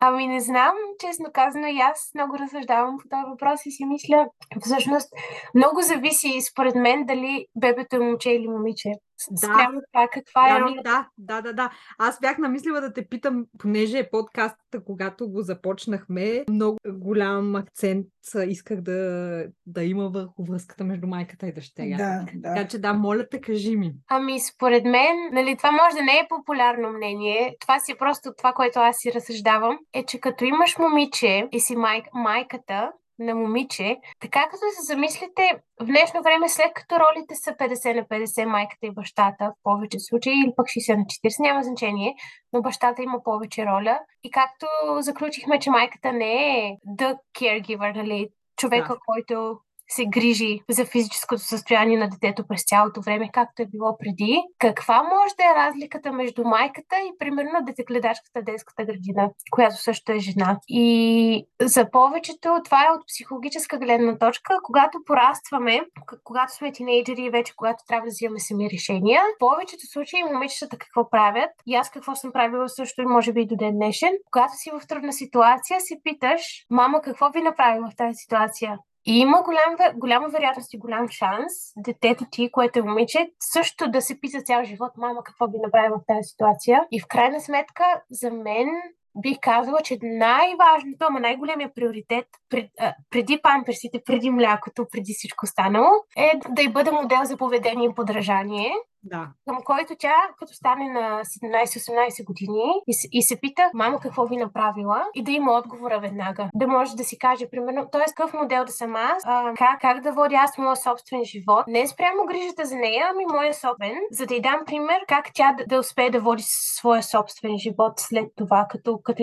Ами не знам, честно казано, и аз много разсъждавам по този въпрос и си мисля, всъщност много зависи според мен дали бебето е момче или момиче. Да. Спрямо това, каква е Ами, да, да, да, да. Аз бях намислила да те питам, понеже е подкаста, когато го започнахме, много голям акцент исках да, да има върху връзката между майката и дъщеря. Да, Така да. че да, моля те, кажи ми. Ами, според мен, нали, това може да не е популярно мнение, това си е просто това, което аз си разсъждавам, е, че като имаш момиче и си май, майката на момиче, така като се замислите, в днешно време, след като ролите са 50 на 50, майката и бащата, в повече случаи, или пък 60 на 40, няма значение, но бащата има повече роля. И както заключихме, че майката не е the caregiver, нали, човека, Да. който се грижи за физическото състояние на детето през цялото време, както е било преди. Каква може да е разликата между майката и примерно детегледачката детската градина, която също е жена? И за повечето това е от психологическа гледна точка, когато порастваме, когато сме тинейджери и вече когато трябва да взимаме сами решения, в повечето случаи момичетата какво правят и аз какво съм правила също и може би и до ден днешен, когато си в трудна ситуация, се питаш, мама, какво би направила в тази ситуация? И има голям, голяма вероятност и голям шанс детето ти, което е момиче, също да се пита цял живот, мама, какво би направила в тази ситуация. И в крайна сметка, за мен бих казала, че най-важното, ама най-големия приоритет пред, а, преди памперсите, преди млякото, преди всичко останало, е да й бъде модел за поведение и подражание да. към който тя, като стане на 17-18 години и, и се пита, мама, какво ви направила? И да има отговора веднага. Да може да си каже, примерно, т.е. какъв модел да съм аз, а, как, как да водя аз моя собствен живот. Не спрямо грижата за нея, ами моя собствен, за да й дам пример как тя да, да успее да води своя собствен живот след това, като, като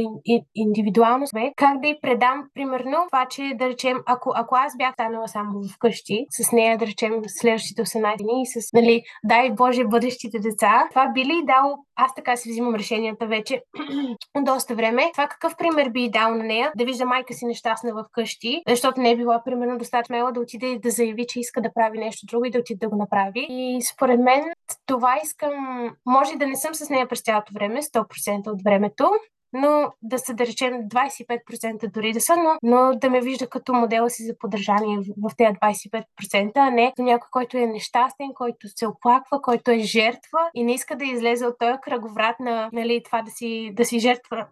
индивидуално сме. Как да й предам, примерно, това, че да речем, ако, ако аз бях станала само вкъщи, с нея, да речем, следващите 18 дни и с, нали, дай Боже, Боже, бъдещите деца. Това би ли дал, аз така си взимам решенията вече доста време, това какъв пример би дал на нея, да вижда майка си нещастна в къщи, защото не е била примерно достатъчно смела да отиде и да заяви, че иска да прави нещо друго и да отиде да го направи. И според мен това искам, може да не съм с нея през цялото време, 100% от времето, но да са, да речем, 25% дори да са, но, но да ме вижда като модела си за поддържание в, в тези 25%, а не някой, който е нещастен, който се оплаква, който е жертва и не иска да излезе от този кръговрат на нали, това да си, да си жертва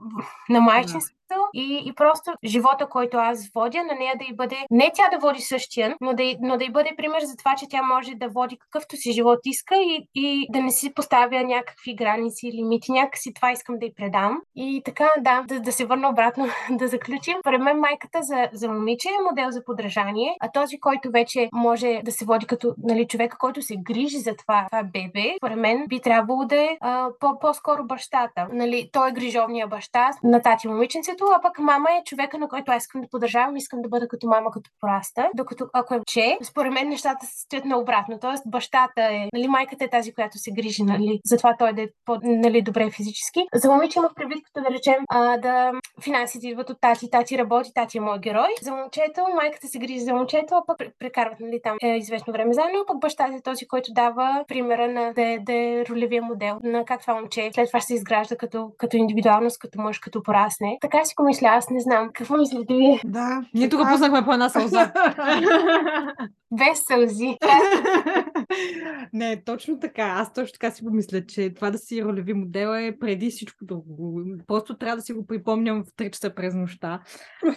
на майчинство и, и просто живота, който аз водя, на нея да й бъде, не тя да води същия, но да, но да й бъде пример за това, че тя може да води какъвто си живот иска и, и да не си поставя някакви граници и лимити. Някакси това искам да й предам. И така, да, да, да се върна обратно, да заключим. Пред мен майката за, за момиче е модел за подражание, а този, който вече може да се води като нали, човека, който се грижи за това, това бебе, според мен би трябвало да е а, по- по-скоро бащата. Нали, той е грижовния баща на тати момиченце, детето, а пък мама е човека, на който аз искам да поддържавам, искам да бъда като мама, като пораста. Докато ако е че, според мен нещата се стоят наобратно. Тоест бащата е, нали, майката е тази, която се грижи, нали, затова той да е по, нали, добре физически. За момиче имах предвид, като да речем, а, да финансите идват от тати, тати работи, тати е мой герой. За момчето, майката се грижи за момчето, а пък прекарват нали, там е, известно време заедно, пък бащата е този, който дава примера на да, е, да е ролевия модел на как това момче след това ще се изгражда като, като индивидуалност, като мъж, като порасне. Така си го мисля, аз не знам. Какво мислите вие? Да. Ние тук пуснахме по една сълза. Без сълзи. не, точно така. Аз точно така си помисля, че това да си ролеви модел е преди всичко друго. Просто трябва да си го припомням в 3 часа през нощта.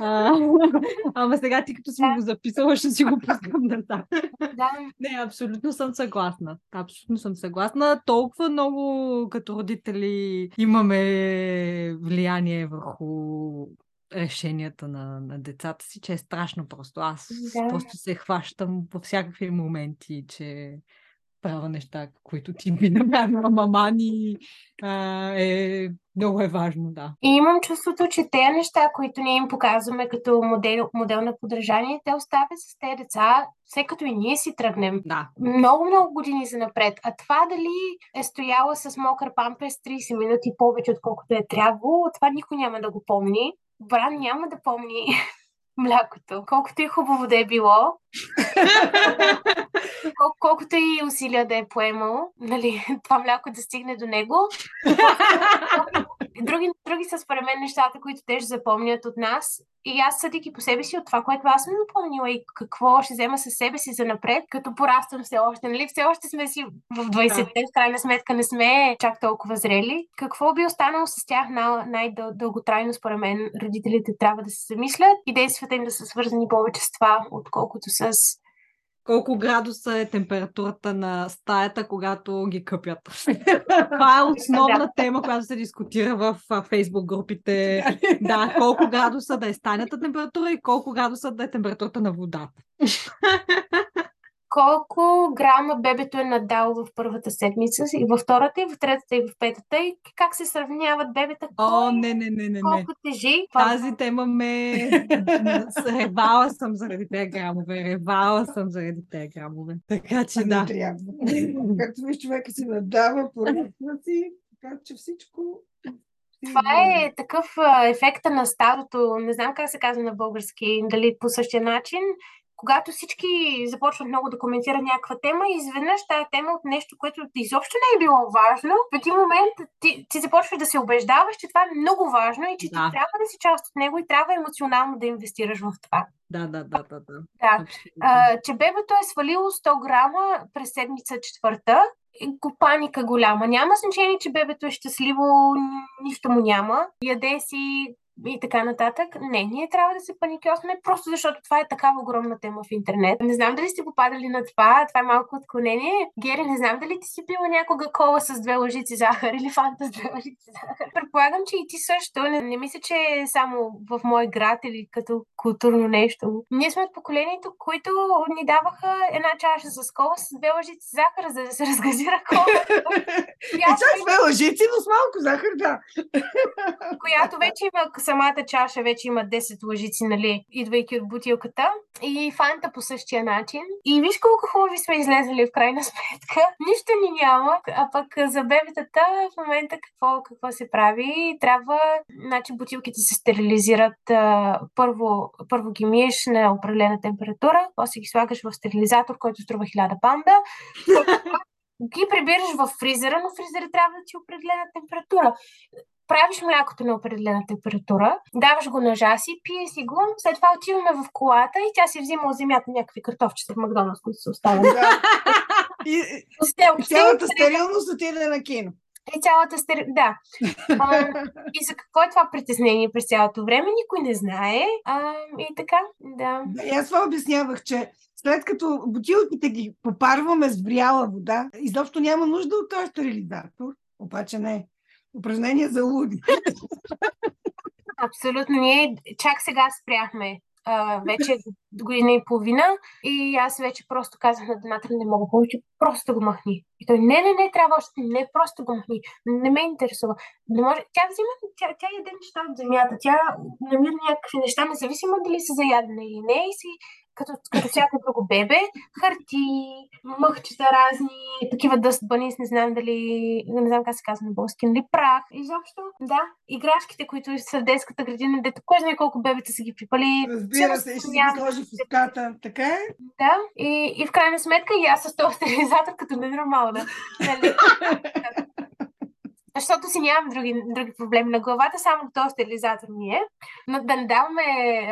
А, ама сега ти като си го записала, ще си го пускам да Да. Не, абсолютно съм съгласна. Абсолютно съм съгласна. Толкова много като родители имаме влияние върху решенията на, на децата си, че е страшно просто. Аз Да. просто се хващам по всякакви моменти, че правя неща, които ти би направила мама ни. А, е, много е важно, да. И имам чувството, че тези неща, които ние им показваме като модел, модел на подражание, те оставят с тези деца, все като и ние си тръгнем. Да. Много, много години за напред. А това дали е стояла с мокър памперс 30 минути повече, отколкото е трябвало, това никой няма да го помни. Бран няма да помни млякото. Колкото и хубаво да е било, кол- колкото и усилия да е поемал, нали, това мляко да стигне до него. Други, други са според мен нещата, които те ще запомнят от нас. И аз съдейки по себе си от това, което аз съм запомнила и какво ще взема със себе си за напред, като пораствам все още. Нали? Все още сме си в 20-те, в крайна сметка не сме чак толкова зрели. Какво би останало с тях на- най-дълготрайно, според мен, родителите трябва да се замислят и действията им да са свързани повече с това, отколкото с Колко градуса е температурата на стаята, когато ги къпят? Това е основна тема, която се дискутира в фейсбук групите. Да, колко градуса да е стайната температура и колко градуса да е температурата на водата. колко грама бебето е надало в първата седмица, и във втората, и в третата, и в петата, и как се сравняват бебета, О, кой не, не, не, не, не. колко тежи. Това- Тази тема ме... Ревала съм заради тези грамове. Ревала съм заради тези грамове. Така че Не да. трябва. Както виж, човека си надава по си, така че всичко... Това е такъв а, ефекта на стадото, не знам как се казва на български, дали по същия начин, когато всички започват много да коментират някаква тема и изведнъж тая тема от нещо, което изобщо не е било важно, в един момент ти, ти започваш да се убеждаваш, че това е много важно и че ти Да. трябва да си част от него и трябва емоционално да инвестираш в това. Да, да, да, да, да. Да. А, че бебето е свалило 100 грама през седмица четвърта. Го паника голяма. Няма значение, че бебето е щастливо, нищо му няма. Яде си и така нататък. Не, ние трябва да се паникьосваме, просто защото това е такава огромна тема в интернет. Не знам дали сте попадали на това, това е малко отклонение. Гери, не знам дали ти си пила някога кола с две лъжици захар или фанта с две лъжици захар. Предполагам, че и ти също. Не, не мисля, че е само в мой град или като културно нещо. Ние сме от поколението, които ни даваха една чаша с кола с две лъжици захар, за да се разгазира кола, И чак сме лъжици, но с малко захар, да. която вече има самата чаша, вече има 10 лъжици, нали, идвайки от бутилката. И фанта по същия начин. И виж колко хубави сме излезли в крайна сметка. Нищо ни няма, а пък за бебетата в момента какво, какво се прави? Трябва, значи бутилките се стерилизират. Първо, първо ги миеш на определена температура, после ги слагаш в стерилизатор, който струва 1000 паунда. ги прибираш в фризера, но фризера трябва да ти е определена температура правиш млякото на определена температура, даваш го на жаси, пие си го, след това отиваме в колата и тя си взима от земята някакви картофчета в Макдоналдс, които са оставени. да. И, и цялата стерилност отиде на кино. И цялата стер... Да. А, и за какво е това притеснение през цялото време? Никой не знае. А, и така, да. Да, и аз това обяснявах, че след като бутилките ги попарваме с вряла вода, изобщо няма нужда от този стерилизатор. Обаче не. Упражнение за луди. Абсолютно. Ние чак сега спряхме. А, вече година и половина и аз вече просто казах на Донатър, не мога повече, просто го махни. И той, не, не, не, трябва още, не, просто го махни. Не ме интересува. Не може. Тя взима, тя, тя яде неща от земята, тя намира някакви неща, независимо дали са за ядене или не, и си като, като всяко друго бебе, харти, мъхчета разни, такива дъст бънис, не знам дали, не знам как се казва на български, нали, прах. Изобщо, да, играчките, които са в детската градина, дето кой знае колко бебета са ги припали. Разбира се, ще ги сложи в устата. Така е? Да, и, и в крайна сметка и аз с този стерилизатор като ненормална. Нали? Защото си нямам други, други проблеми на главата, само този стерилизатор ми е. Но да не даваме е,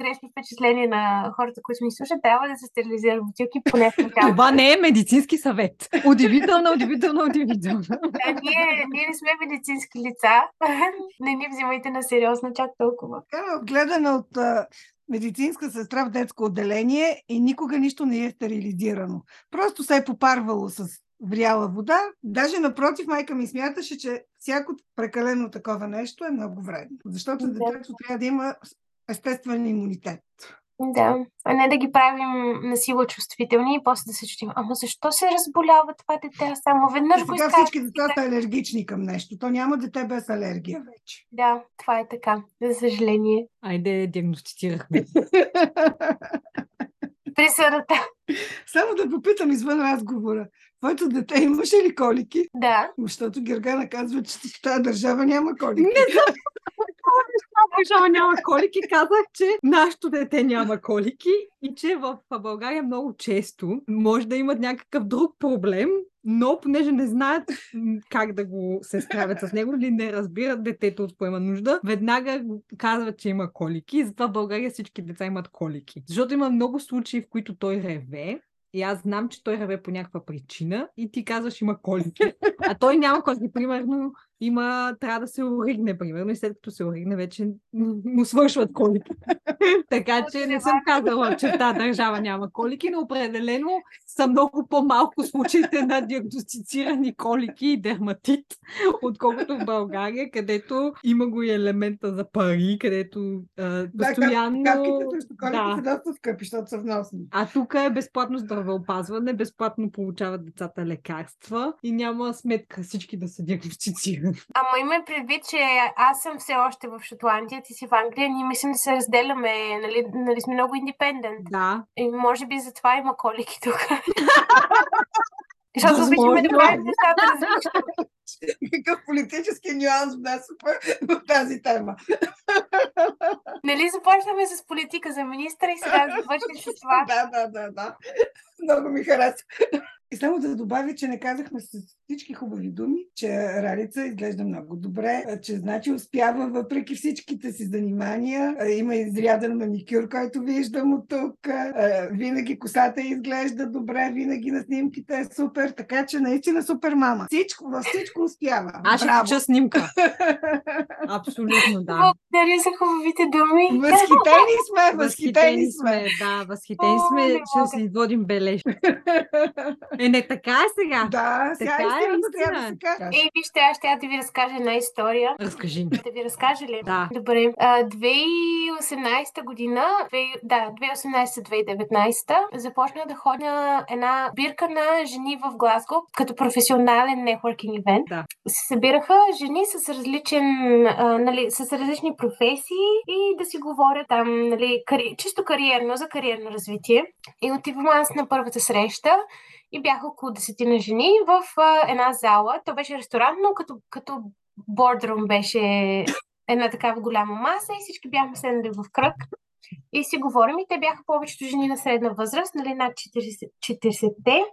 грешни впечатления на хората, които ни слушат, трябва да се стерилизират бутилки поне в началото. Това не е медицински съвет. Удивително, удивително, удивително. Да, ние, ние не сме медицински лица. не ни взимайте на сериозно чак толкова. Така, гледана от медицинска сестра в детско отделение и никога нищо не е стерилизирано. Просто се е попарвало с вряла вода. Даже напротив, майка ми смяташе, че всяко прекалено такова нещо е много вредно. Защото Да. детето трябва да има естествен имунитет. Да, а не да ги правим на сила чувствителни и после да се чудим, ама защо се разболява това дете? Аз само веднъж И го изкарах. всички деца са алергични към нещо. То няма дете без алергия вече. Да, това е така, за съжаление. Айде, диагностицирахме. Присъдата. Само да попитам извън разговора. Твоето дете имаше ли колики? Да. Защото Гергана казва, че в тази държава няма колики. Жала няма колики. Казах, че нашето дете няма колики и че в България много често може да имат някакъв друг проблем, но понеже не знаят как да го се справят с него или не разбират детето от какво има нужда, веднага го казват, че има колики и затова в България всички деца имат колики. Защото има много случаи, в които той реве и аз знам, че той реве по някаква причина и ти казваш има колики. А той няма колики. Примерно има, трябва да се оригне, примерно, и след като се оригне, вече му свършват колики. така че не съм казала, че в тази държава няма колики, но определено са много по-малко случаите на диагностицирани колики и дерматит, отколкото в България, където има го и елемента за пари, където а, постоянно... Да, капките срещу колики да. са доста скъпи, защото са вносни. А тук е безплатно здравеопазване, безплатно получават децата лекарства и няма сметка всички да се диагностицират. Ама има предвид, че аз съм все още в Шотландия, ти си в Англия, ние мислим да се разделяме, нали, нали сме много индепендент. Да. И може би затова има колики тук. Защото обичаме да правим нещата различно. Какъв политически нюанс внесохме в тази тема. Нали започнахме с политика за министра и сега завършим с това. Да, да, да, да. Много ми харесва. И само да добавя, че не казахме с всички хубави думи, че Ралица изглежда много добре, че значи успява въпреки всичките си занимания. Има изряден маникюр, който виждам от тук. Винаги косата изглежда добре, винаги на снимките е супер, така че наистина супер мама. Всичко, във всичко успява. Аз ще включа снимка. Абсолютно, да. Благодаря за хубавите думи. Възхитени сме, възхитени сме. Да, възхитени сме, че си изводим бележки. Е, не така е сега. Да, сега така е, трябва да се каже. Ей, вижте, аз ще да ви разкажа една история. Разкажи ми. Да ви разкажа ли? Да. Добре. 2018 година, 2, да, 2018-2019, започнах да ходя една бирка на жени в Глазго, като професионален нетворкинг ивент. Да. Се събираха жени с различен, нали, с различни професии и да си говорят там, нали, кари... чисто кариерно, за кариерно развитие. И отивам аз на първата среща и бяха около десетина жени в а, една зала. То беше ресторант, но като, като бордрум беше една такава голяма маса и всички бяхме седнали в кръг и си говорим. И те бяха повечето жени на средна възраст, нали, над 40, 40-те.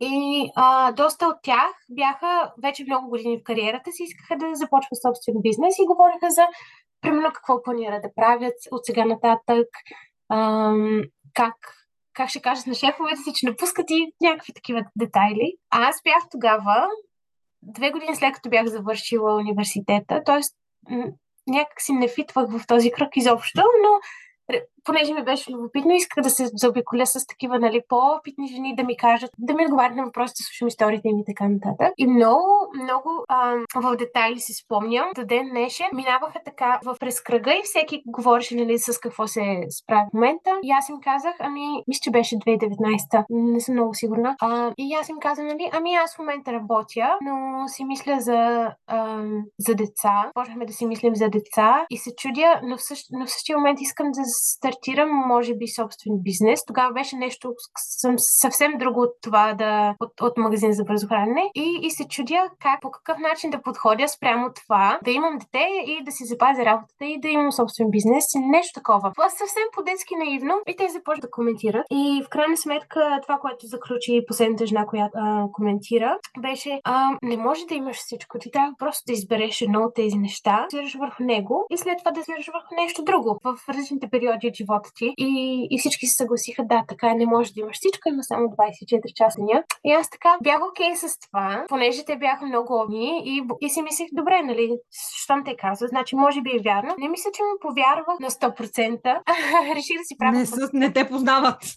И а, доста от тях бяха вече много години в кариерата си, искаха да започват собствен бизнес и говориха за, примерно, какво планират да правят от сега нататък, ам, как как ще кажат на шефовете си, че напускат и някакви такива детайли. А аз бях тогава, две години след като бях завършила университета, т.е. някак си не фитвах в този кръг изобщо, но понеже ми беше любопитно, исках да се заобиколя с такива нали, по-опитни жени, да ми кажат, да ми отговарят на въпросите, слушам историите им и така нататък. И много, много а, в детайли си спомням, до ден днешен минаваха така в през кръга и всеки говореше нали, с какво се справи в момента. И аз им казах, ами, мисля, че беше 2019, не съм много сигурна. А, и аз им казах, нали, ами аз в момента работя, но си мисля за, а, за деца. Почнахме да си мислим за деца и се чудя, но в, същ, но в същия момент искам да стартирам, може би, собствен бизнес. Тогава беше нещо съвсем друго от това да, от, от магазин за бързо хранене. И, и се чудя как, по какъв начин да подходя спрямо това, да имам дете и да си запазя работата и да имам собствен бизнес. Нещо такова. Това съвсем по-детски наивно. И те започват да коментират. И в крайна сметка това, което заключи последната жена, която коментира, беше а, не може да имаш всичко. Ти трябва просто да избереш едно от тези неща, да върху него и след това да свираш върху нещо друго в различните периоди от живота ти. И, и всички се съгласиха, да, така е, не може да имаш всичко, има само 24 часа деня. И аз така бях окей okay с това, понеже те бяха много умни и, и си мислех, добре, нали, щом те казват, значи може би е вярно. Не мисля, че му повярвах на 100%. реших да си правя. Не, с, не те познават.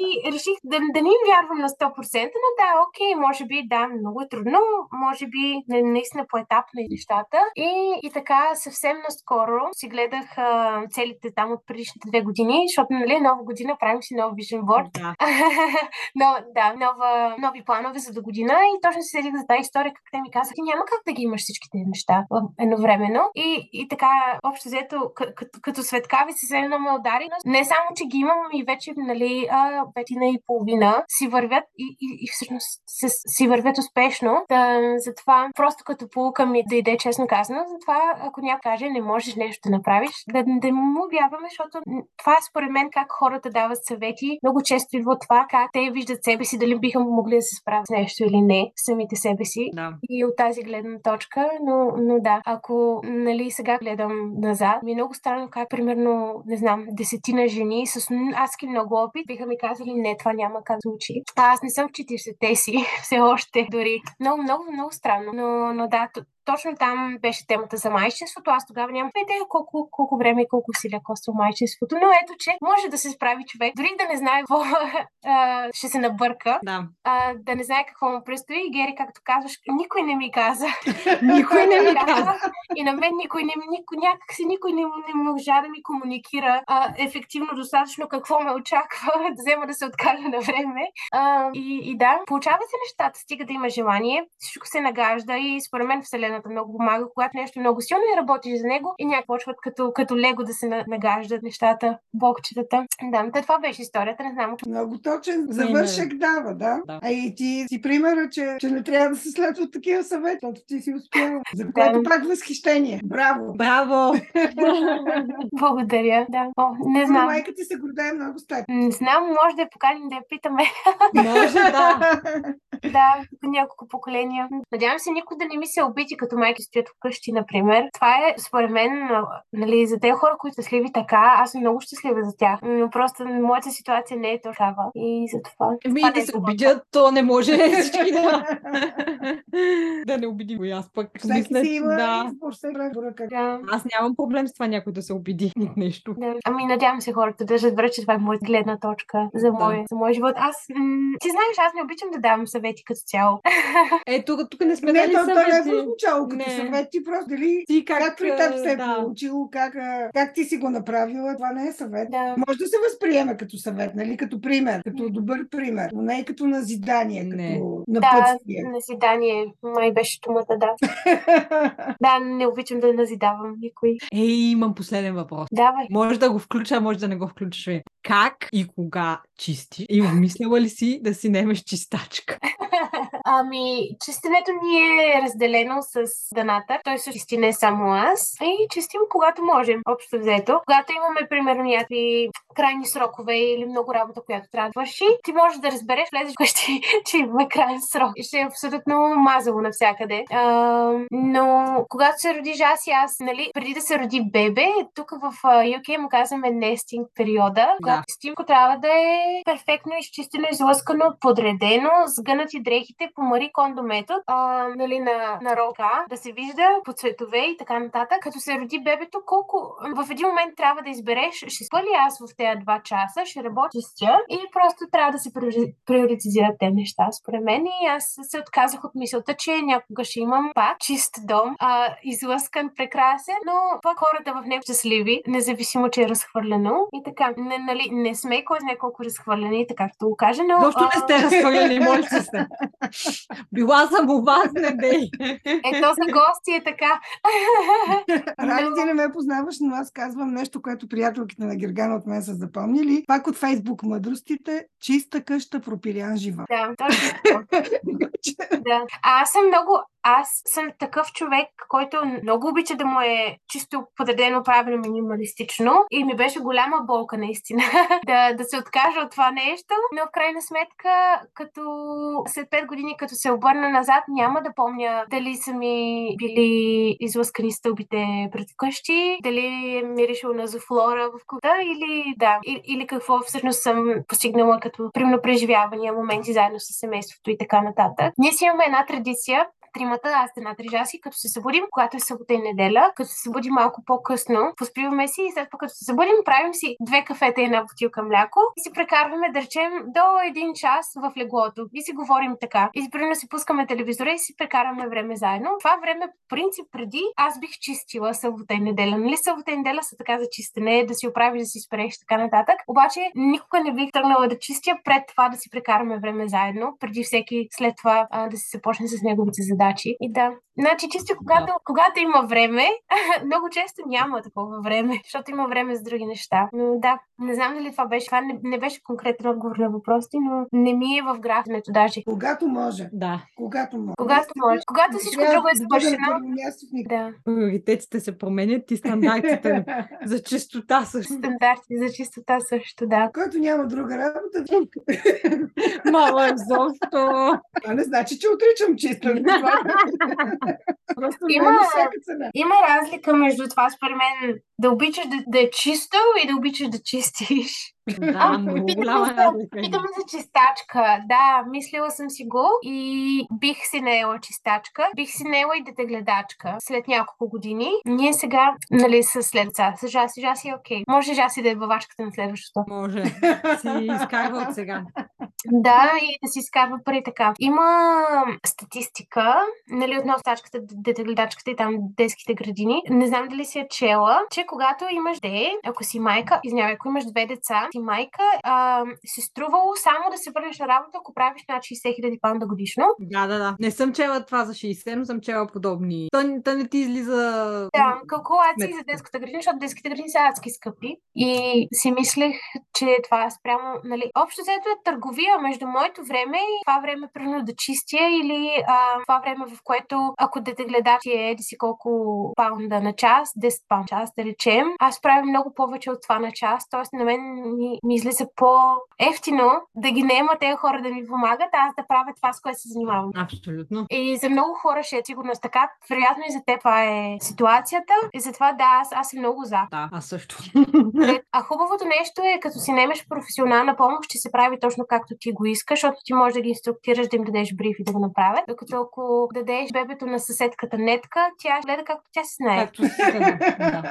и реших да, да не им вярвам на 100%, но да, окей, може би, да, много е трудно, може би наистина поетапно нещата. И, и така съвсем наскоро си гледах а, целите там от предишните две години, защото, нали, нова година правим си нов vision board. Да. Но, да, нова, нови планове за до година и точно се седих за тази история, как те ми казаха, ти няма как да ги имаш всичките неща едновременно. И, и така, общо взето, като, като светкави се седна ме удари. Не само, че ги имам и вече, нали, петина и половина си вървят и, и, и всъщност се, си вървят успешно. Да, затова просто като полука ми да иде честно казано, затова ако някой каже, не можеш нещо да направиш, да, да му настояваме, защото това е според мен как хората дават съвети. Много често идва това как те виждат себе си, дали биха могли да се справят с нещо или не, самите себе си. Да. И от тази гледна точка, но, но да, ако нали, сега гледам назад, ми е много странно как, примерно, не знам, десетина жени с адски много опит биха ми казали, не, това няма как случи. А аз не съм в 40-те си, все още дори. Много, много, много странно. Но, но да, точно там беше темата за майчинството. Аз тогава нямам идея колко, колко време и колко усилия коства майчинството. Но ето, че може да се справи човек, дори да не знае какво ще се набърка, Да. а, да не знае какво му предстои. Гери, както казваш, никой не ми каза. Никой не ми каза. И на мен никой не, никой, някакси никой не, не можа да ми комуникира а, ефективно достатъчно какво ме очаква, да взема да се откажа на време. А, и, и да, получава се нещата, стига да има желание, всичко се нагажда и според мен Вселената много помага, когато нещо е много силно и работиш за него и някак почват като, като лего да се на- нагаждат нещата, бокчетата. Да, та това беше историята, не знам. Много точен завършек дава, да. Да. А и ти си примера, че, че не трябва да се следват такива съвети, защото ти си успяла. За което пак възхищение. Браво! Браво! Благодаря, да. О, не Но знам. майка ти се гордее много с теб. Не знам, може да я поканим да я питаме. Може да. Да, няколко поколения. Надявам се никой да не ми се обиди, като майки стоят вкъщи, например. Това е, според мен, нали, за тези хора, които са щастливи така, аз съм много щастлива за тях. Но просто моята ситуация не е такава. И затова. Еми, това не да е се обидят, то не може всички да... да не обиди го. Аз пък Всеки мисля, си има да. избор. Да. Аз нямам проблем с това някой да се обиди от нещо. Да. Ами надявам се хората да разберат, че това е моята гледна точка за, Да. мой, за мой живот. Аз, м- ти знаеш, аз не обичам да давам съвети като цяло. Е, тук, тук не сме Не, дали то, то не е прозвучало като Не. съвет. Ти просто дали Ти как, как, при теб се е да. получило, как, как ти си го направила, това не е съвет. Да. Може да се възприеме като съвет, нали? Като пример, като добър пример, но не и като назидание, Не. като Да, напътствие. назидание, май беше думата, да. Да, не обичам да назидавам никой. Ей, имам последен въпрос. Давай. Може да го включа, може да не го включиш. Как и кога чисти? И обмисляла ли си да си немеш чистачка? Ами, чистенето ни е разделено с Даната. Той също чисти не само аз. И чистим когато можем, общо взето. Когато имаме, примерно, някакви крайни срокове или много работа, която трябва да върши, ти можеш да разбереш, влезеш вкъщи, че имаме крайен срок. И ще е абсолютно мазало навсякъде. А, но когато се родиш аз и аз, нали, преди да се роди бебе, тук в UK му казваме нестинг периода, когато стимко трябва да е перфектно изчистено, излъскано, подредено, сгънати дрехите по Мари Кондо метод, а, нали, на, на рока, да се вижда по цветове и така нататък. Като се роди бебето, колко в един момент трябва да избереш, ще спа ли аз в тези два часа, ще работя с тя и просто трябва да се приори- приоритизират те неща, според мен. И аз се отказах от мисълта, че някога ще имам пак чист дом, а, излъскан, прекрасен, но пак хората в него щастливи, независимо, че е разхвърлено. И така, не, нали, не сме кой знае колко разхвърлени, така като го кажа, но... Защо не сте разхвърляли, моите се? Била съм у вас, не дей. Ето за гости е така. Рани, Но- ти не ме познаваш, но аз казвам нещо, което приятелките на Гергана от мен са запомнили. Пак от Фейсбук мъдростите, чиста къща, пропилян жива. Да, точно. Да. А аз съм много, аз съм такъв човек, който много обича да му е чисто подредено правилно минималистично и ми беше голяма болка наистина да, да се откажа от това нещо, но в крайна сметка, като след 5 години, като се обърна назад, няма да помня дали са ми били излъскани стълбите пред вкъщи, дали е миришел на зофлора в кута или да, или какво всъщност съм постигнала като примерно преживявания, моменти заедно с семейството и така нататък. Ние си имаме една традиция, тримата, аз една трижаси, като се събудим, когато е събота и неделя, като се събудим малко по-късно, поспиваме си и след това като се събудим, правим си две кафета и една бутилка мляко и си прекарваме, да речем, до един час в леглото и си говорим така. И примерно си пускаме телевизора и си прекараме време заедно. Това време, по принцип, преди аз бих чистила събота и неделя. Нали събота и неделя са така за чистене, да си оправиш, да си спреш така нататък. Обаче никога не бих тръгнала да чистя пред това да си прекараме време заедно, преди всеки след това а, да си започне с неговите задачи. И да, Значи, чисто когато, да. когато има време, много често няма такова време, защото има време за други неща. Но да, не знам дали това беше. Това не, не беше конкретен отговор на въпросите, но не ми е в графенето даже. Когато може. Да. Когато може. Когато може. Когато всичко Трябва друго е да свършено. Да, Приоритетите се променят и стандартите за чистота също. стандарти за чистота също, да. Който няма друга работа, Мало изобщо. това не значи, че отричам чисто. Просто Има- на. Има разлика между това, според мен, да обичаш да, да е чисто и да обичаш да чистиш. Да, много голяма за- разлика. има. Питаме за чистачка. Да, мислила съм си го и бих си наела чистачка. Бих си наела и детегледачка след няколко години. Ние сега, нали, с след деца. С Жаси, Жаси е окей. Може Жаси да е бавачката на следващото. Може. Си изкарва от сега. Да, и да си изкарва пари така. Има статистика, нали, относно стачката, детегледачката и там детските градини. Не знам дали си е чела, че когато имаш де, ако си майка, извинявай, ако имаш две деца, си майка, а, си струвало само да се върнеш на работа, ако правиш над 60 хиляди паунда годишно. Да, да, да. Не съм чела това за 60, но съм чела подобни. То, то не ти излиза... Да, калкулации за детската градина, защото детските градини са адски скъпи. И си мислех, че това е спрямо, нали, общо взето е търговия между моето време и това време, примерно да чистя или а, това време, в което ако дете гледа ти е еди си колко паунда на час, 10 паунда на час, да речем, аз правя много повече от това на час, т.е. на мен ми, ми излиза по-ефтино да ги наема тези хора да ми помагат, аз да правя това, с което се занимавам. Абсолютно. И за много хора ще е сигурност така. Вероятно и за теб това е ситуацията. И затова да, аз, аз съм много за. Да, аз също. Е, А хубавото нещо е, като си немеш професионална помощ, ще се прави точно както ти го искаш, защото ти можеш да ги инструктираш, да им дадеш бриф и да го направят. Докато ако дадеш бебето на съседката нетка, тя гледа както тя си знае. Както си. Да.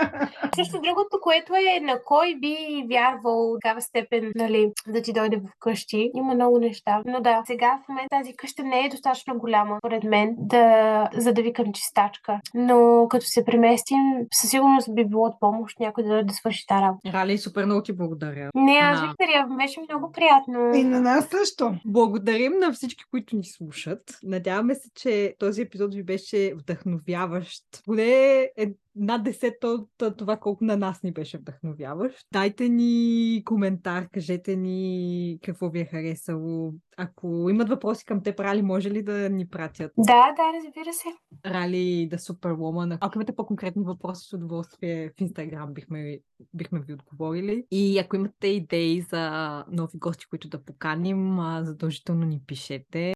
Също другото, което е на кой би вярвал такава степен, нали, да ти дойде вкъщи. Има много неща. Но да, сега в момента тази къща не е достатъчно голяма, според мен, да, за да викам чистачка. Но като се преместим, със сигурност би било от помощ някой да дойде да свърши тази работа. Рали, супер много ти благодаря. Не, аз Да. благодаря. Беше много приятно. И на нас също. Благодарим на всички, които ни слушат. Надяваме се, че този епизод ви беше вдъхновяващ. Поне е над 10 от това, колко на нас ни беше вдъхновяващ. Дайте ни коментар, кажете ни какво ви е харесало. Ако имат въпроси към теб, Рали, може ли да ни пратят? Да, да, разбира се. Рали да Superwoman. Ако имате по-конкретни въпроси, с удоволствие в Инстаграм бихме, бихме ви отговорили. И ако имате идеи за нови гости, които да поканим, задължително ни пишете.